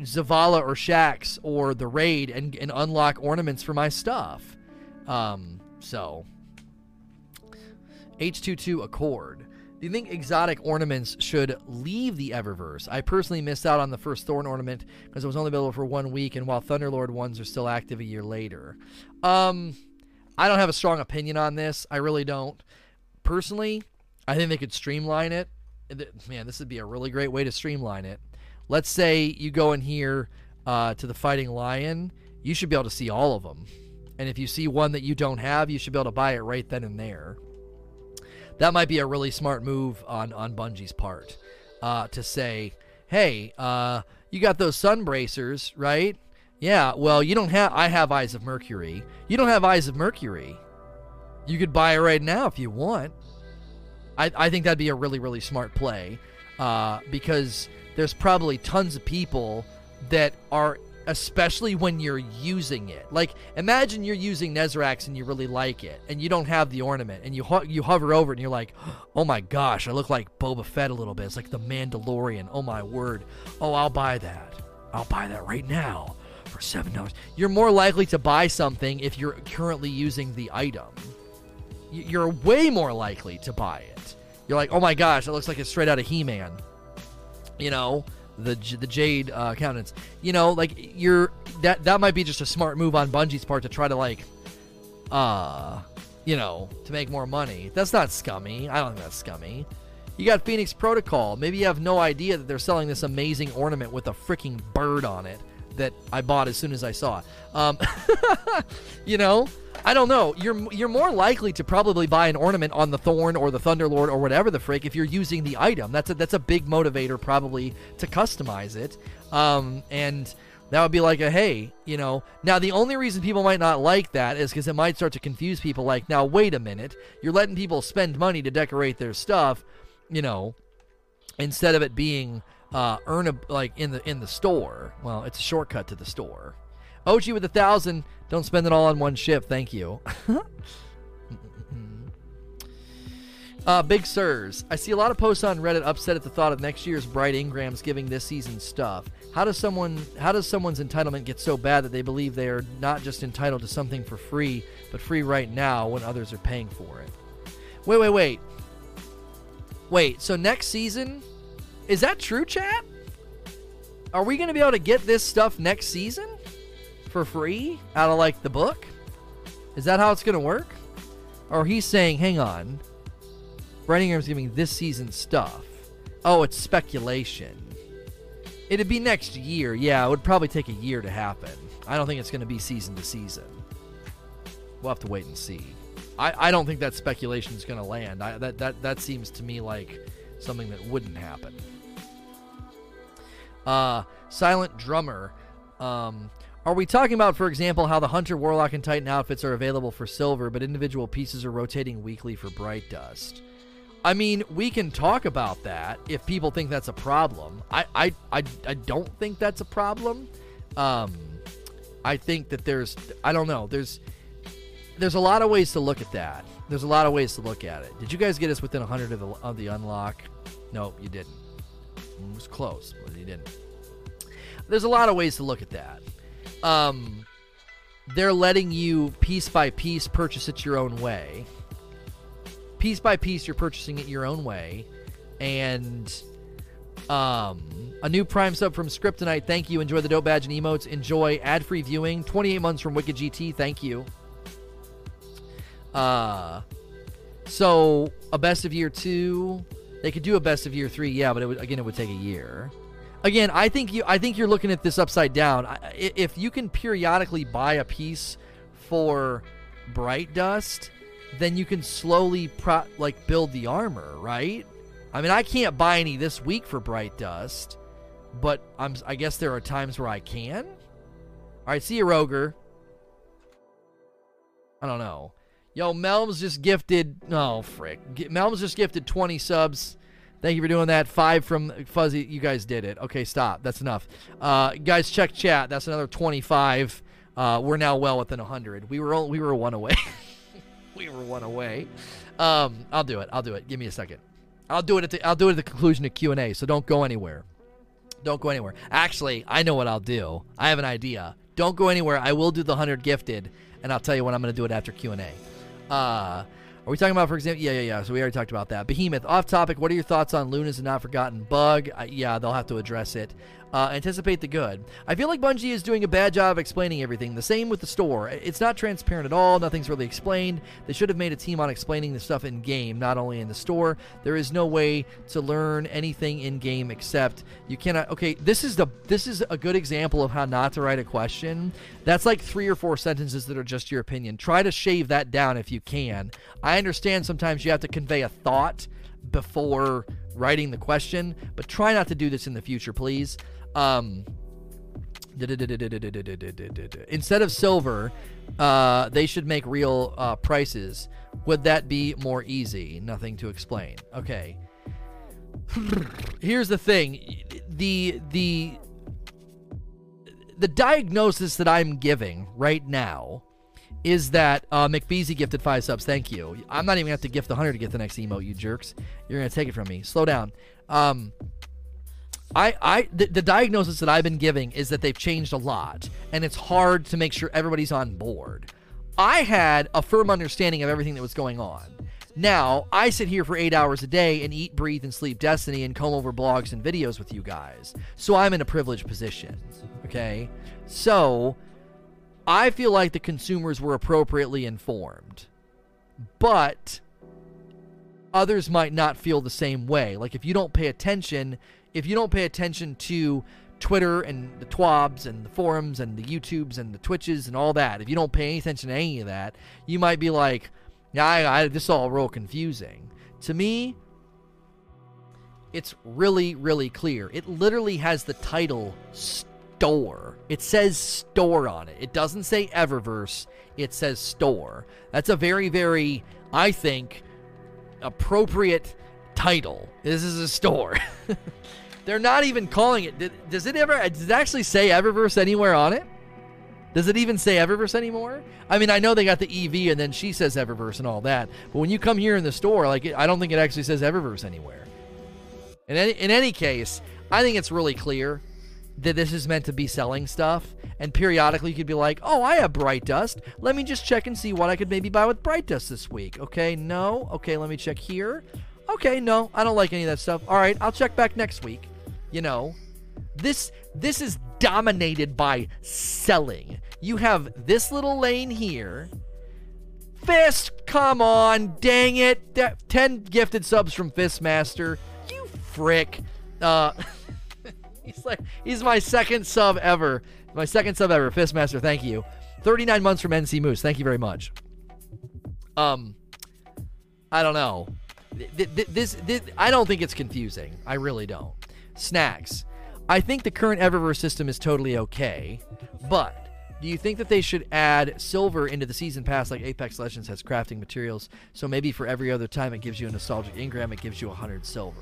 A: Zavala or Shaxx or the raid and, and unlock ornaments for my stuff? Um, so H22 Accord. Do you think exotic ornaments should leave the Eververse? I personally missed out on the first Thorn ornament because it was only available for one week, and while Thunderlord ones are still active a year later. Um, I don't have a strong opinion on this. I really don't. Personally, I think they could streamline it. Man, this would be a really great way to streamline it. Let's say you go in here uh, to the Fighting Lion, you should be able to see all of them. And if you see one that you don't have, you should be able to buy it right then and there that might be a really smart move on on Bungie's part uh, to say, "Hey, uh, you got those sun bracers, right? Yeah. Well, you don't have. I have Eyes of Mercury. You don't have Eyes of Mercury. You could buy it right now if you want. I, I think that'd be a really really smart play uh, because there's probably tons of people that are especially when you're using it. Like, imagine you're using Nezrax and you really like it, and you don't have the ornament, and you ho- you hover over it, and you're like, oh my gosh, I look like Boba Fett a little bit. It's like the Mandalorian. Oh my word. Oh, I'll buy that. I'll buy that right now for seven dollars. You're more likely to buy something if you're currently using the item. You're way more likely to buy it. You're like, oh my gosh, it looks like it's straight out of He-Man. You know, the the Jade uh, countenance. You know, like you're that that might be just a smart move on Bungie's part to try to like, uh, you know, to make more money. That's not scummy. I don't think that's scummy. You got Phoenix Protocol. Maybe you have no idea that they're selling this amazing ornament with a freaking bird on it that I bought as soon as I saw. Um, you know, I don't know. You're you're more likely to probably buy an ornament on the Thorn or the Thunderlord or whatever the frick if you're using the item. That's a, that's a big motivator probably to customize it. Um, and that would be like a hey, you know. Now the only reason people might not like that is because it might start to confuse people. Like, now wait a minute, you're letting people spend money to decorate their stuff, you know, instead of it being uh, earn a like in the in the store. Well, it's a shortcut to the store. OG with a thousand. Don't spend it all on one ship. Thank you. uh, Big Sirs. I see a lot of posts on Reddit upset at the thought of next year's Bright Engrams giving this season's stuff. How does someone how does someone's entitlement get so bad that they believe they are not just entitled to something for free, but free right now when others are paying for it? Wait, wait, wait. Wait, so next season is that true, chat? Are we going to be able to get this stuff next season for free out of like the book? Is that how it's going to work? Or he's saying, hang on, Bright Engram's giving this season stuff. Oh, it's speculation. It'd be next year. Yeah, it would probably take a year to happen. I don't think it's going to be season to season. We'll have to wait and see. I, I don't think that speculation is going to land. I, that, that, that seems to me like something that wouldn't happen. Uh, Silent Drummer. Um, are we talking about, for example, how the Hunter, Warlock, and Titan outfits are available for silver, but individual pieces are rotating weekly for Bright Dust? I mean, we can talk about that if people think that's a problem. I, I, I, I don't think that's a problem. Um, I think that there's, I don't know, there's, there's a lot of ways to look at that. There's a lot of ways to look at it. Did you guys get us within 100 of the, of the unlock? No, you didn't. It was close, you. There's a lot of ways to look at that. Um, they're letting you piece by piece purchase it your own way. Piece by piece, you're purchasing it your own way, and um, a new Prime sub from Scriptonite. Thank you. Enjoy the dope badge and emotes. Enjoy ad-free viewing. 28 months from Wicked GT. Thank you. Uh, so a best of year two. They could do a best of year three, yeah, but it would, again, it would take a year. Again, I think you, I think you're looking at this upside down. If you can periodically buy a piece for Bright Dust, then you can slowly pro- like build the armor, right? I mean, I can't buy any this week for Bright Dust, but I'm, I guess there are times where I can. All right, see you, Roger. I don't know. Yo, Melms just gifted. Oh, frick. Melms just gifted 20 subs. Thank you for doing that. Five from Fuzzy. You guys did it. Okay, stop. That's enough. Uh, guys, check chat. That's another 25. Uh, we're now well within 100. We were all, we were one away. we were one away. Um, I'll do it. I'll do it. Give me a second. I'll do it at the I'll do it at the conclusion of Q and A. So don't go anywhere. Don't go anywhere. Actually, I know what I'll do. I have an idea. Don't go anywhere. I will do the 100 gifted, and I'll tell you when I'm going to do it after Q and A. Uh, are we talking about, for example? Yeah, yeah, yeah. So we already talked about that. Behemoth, off topic. What are your thoughts on Luna's and Not Forgotten Bug? Uh, yeah, they'll have to address it. Uh, anticipate the good. I feel like Bungie is doing a bad job explaining everything. The same with the store. It's not transparent at all. Nothing's really explained. They should have made a team on explaining the stuff in game, not only in the store. There is no way to learn anything in game except you cannot. Okay, this is the this is a good example of how not to write a question. That's like three or four sentences that are just your opinion. Try to shave that down if you can. I understand sometimes you have to convey a thought before writing the question, but try not to do this in the future, please. Um, instead of silver, uh, they should make real uh, prices. Would that be more easy? Nothing to explain. Okay. Here's the thing. The the the diagnosis that I'm giving right now is that uh, McBeasy gifted five subs. Thank you. I'm not even gonna have to gift the hundred to get the next emote. You jerks. You're gonna take it from me. Slow down. Um, I, I the, the, diagnosis that I've been giving is that they've changed a lot, and it's hard to make sure everybody's on board. I had a firm understanding of everything that was going on. Now, I sit here for eight hours a day and eat, breathe, and sleep Destiny and comb over blogs and videos with you guys. So I'm in a privileged position. Okay? So I feel like the consumers were appropriately informed. But others might not feel the same way. Like if you don't pay attention, if you don't pay attention to Twitter and the twabs and the forums and the YouTubes and the Twitches and all that, if you don't pay any attention to any of that, you might be like, yeah, I, I, this is all real confusing. To me, it's really, really clear. It literally has the title store. It says store on it. It doesn't say Eververse, it says store. That's a very, very, I think, appropriate title. This is a store. They're not even calling it. Does it ever? Does it actually say Eververse anywhere on it? Does it even say Eververse anymore? I mean, I know they got the EV and then she says Eververse and all that, but when you come here in the store, like I don't think it actually says Eververse anywhere. In any, in any case, I think it's really clear that this is meant to be selling stuff, and periodically you could be like, "Oh, I have Bright Dust. Let me just check and see what I could maybe buy with Bright Dust this week." Okay, no. Okay, let me check here. Okay, no, I don't like any of that stuff. All right, I'll check back next week. You know, this this is dominated by selling. You have this little lane here. Fist, come on, dang it. 10 gifted subs from Fistmaster. You frick. Uh He's like he's my second sub ever. My second sub ever. Fistmaster, thank you. 39 months from NC Moose. Thank you very much. Um I don't know. This, this, I don't think it's confusing. I really don't. Snacks. I think the current Eververse system is totally okay, but do you think that they should add silver into the season pass like Apex Legends has crafting materials? So maybe for every other time it gives you a nostalgic engram, it gives you 100 silver.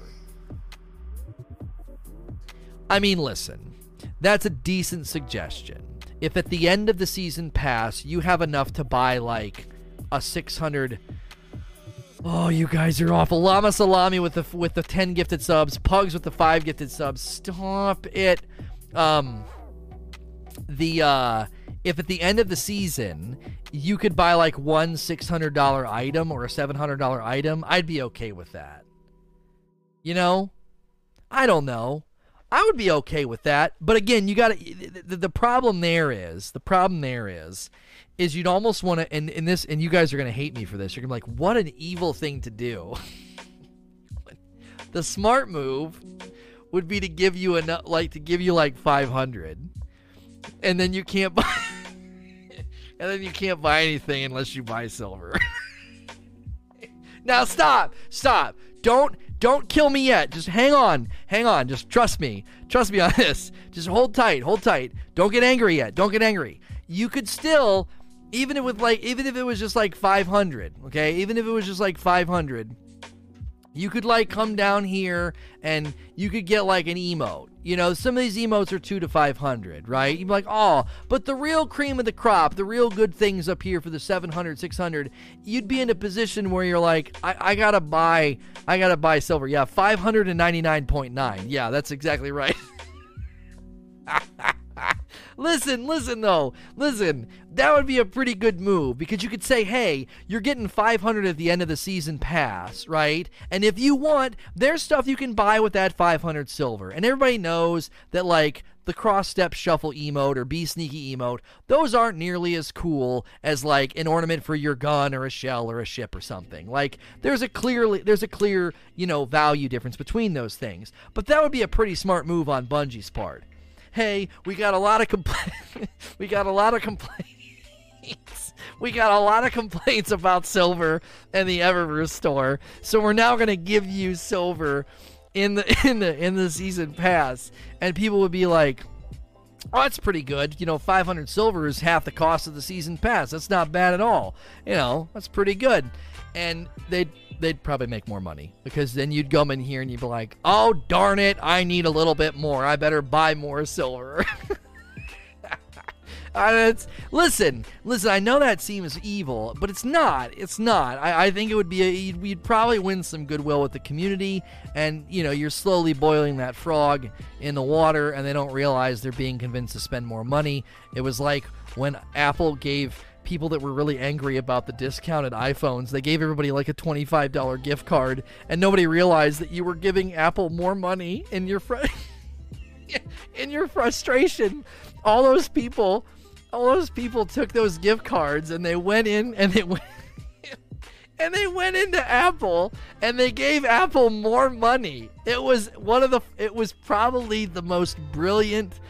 A: I mean, listen, that's a decent suggestion. If at the end of the season pass you have enough to buy like a 600 Oh, you guys are awful. Llama Salami with the with the 10 gifted subs, Pugs with the 5 gifted subs. Stop it. Um the uh if at the end of the season you could buy like one $600 item or a $700 item, I'd be okay with that. You know? I don't know. I would be okay with that. But again, you got to the, the problem there is, the problem there is is you'd almost want to and, in this and you guys are going to hate me for this. You're going to be like, "What an evil thing to do." the smart move would be to give you enough like to give you like 500 and then you can't buy and then you can't buy anything unless you buy silver. now stop. Stop. Don't don't kill me yet. Just hang on. Hang on. Just trust me. Trust me on this. Just hold tight. Hold tight. Don't get angry yet. Don't get angry. You could still even if with like even if it was just like 500, okay? Even if it was just like 500, you could like come down here and you could get like an emote. You know, some of these emotes are 2 to 500, right? You'd be like, "Oh, but the real cream of the crop, the real good things up here for the 700, 600." You'd be in a position where you're like, "I, I got to buy I got to buy silver." Yeah, 599.9. Yeah, that's exactly right. listen, listen though. Listen, that would be a pretty good move because you could say, hey, you're getting 500 at the end of the season pass, right? And if you want, there's stuff you can buy with that 500 silver. And everybody knows that, like, the cross step shuffle emote or be sneaky emote, those aren't nearly as cool as like an ornament for your gun or a shell or a ship or something. Like there's a clearly there's a clear, you know, value difference between those things. But that would be a pretty smart move on Bungie's part hey, we got a lot of compl- we got a lot of complaints. we got a lot of complaints about silver and the Eververse store. So we're now going to give you silver in the in the in the season pass and people would be like Oh, that's pretty good. You know, 500 silver is half the cost of the season pass. That's not bad at all. You know, that's pretty good. And they'd they'd probably make more money because then you'd come in here and you'd be like, "Oh darn it, I need a little bit more. I better buy more silver." listen, listen. I know that seems evil, but it's not. It's not. I, I think it would be. A, you'd, you'd, probably win some goodwill with the community, and you know, you're slowly boiling that frog in the water, and they don't realize they're being convinced to spend more money. It was like when Apple gave people that were really angry about the discounted iPhones. They gave everybody like a $25 gift card, and nobody realized that you were giving Apple more money in your fr- in your frustration. All those people, all those people took those gift cards and they went in and they went and they went into Apple and they gave Apple more money. It was one of the it was probably the most brilliant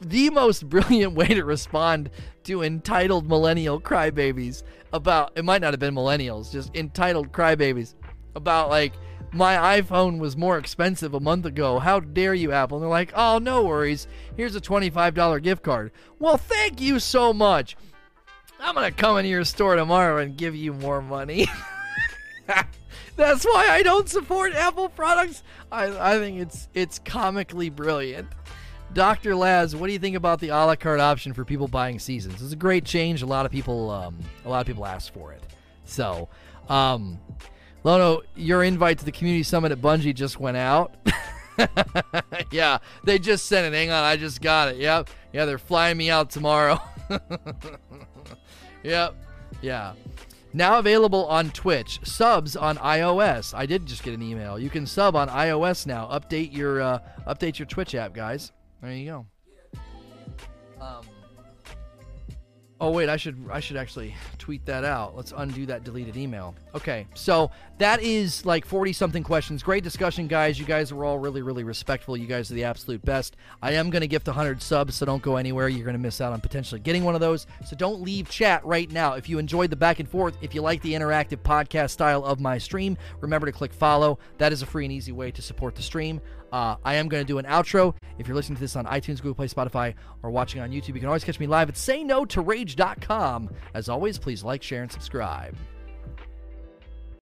A: the most brilliant way to respond to entitled millennial crybabies about it might not have been millennials, just entitled crybabies about like my iPhone was more expensive a month ago. How dare you, Apple? And they're like, oh, no worries. Here's a $25 gift card. Well, thank you so much. I'm going to come into your store tomorrow and give you more money. That's why I don't support Apple products. I, I think it's it's comically brilliant. Dr. Laz, what do you think about the a la carte option for people buying seasons? It's a great change. A lot of people, um, a lot of people ask for it. So, um, Lono, your invite to the community summit at Bungie just went out. yeah, they just sent it. Hang on, I just got it. Yep. Yeah, they're flying me out tomorrow. yep. Yeah. Now available on Twitch. Subs on iOS. I did just get an email. You can sub on iOS now. Update your uh, update your Twitch app, guys. There you go. Um, oh wait, I should I should actually tweet that out. Let's undo that deleted email. Okay, so that is like 40 something questions. Great discussion, guys. You guys were all really really respectful. You guys are the absolute best. I am going to gift 100 subs, so don't go anywhere. You're going to miss out on potentially getting one of those. So don't leave chat right now. If you enjoyed the back and forth, if you like the interactive podcast style of my stream, remember to click follow. That is a free and easy way to support the stream. Uh, I am going to do an outro. If you're listening to this on iTunes, Google Play, Spotify, or watching on YouTube, you can always catch me live at sayno2rage.com. As always, please like, share, and subscribe.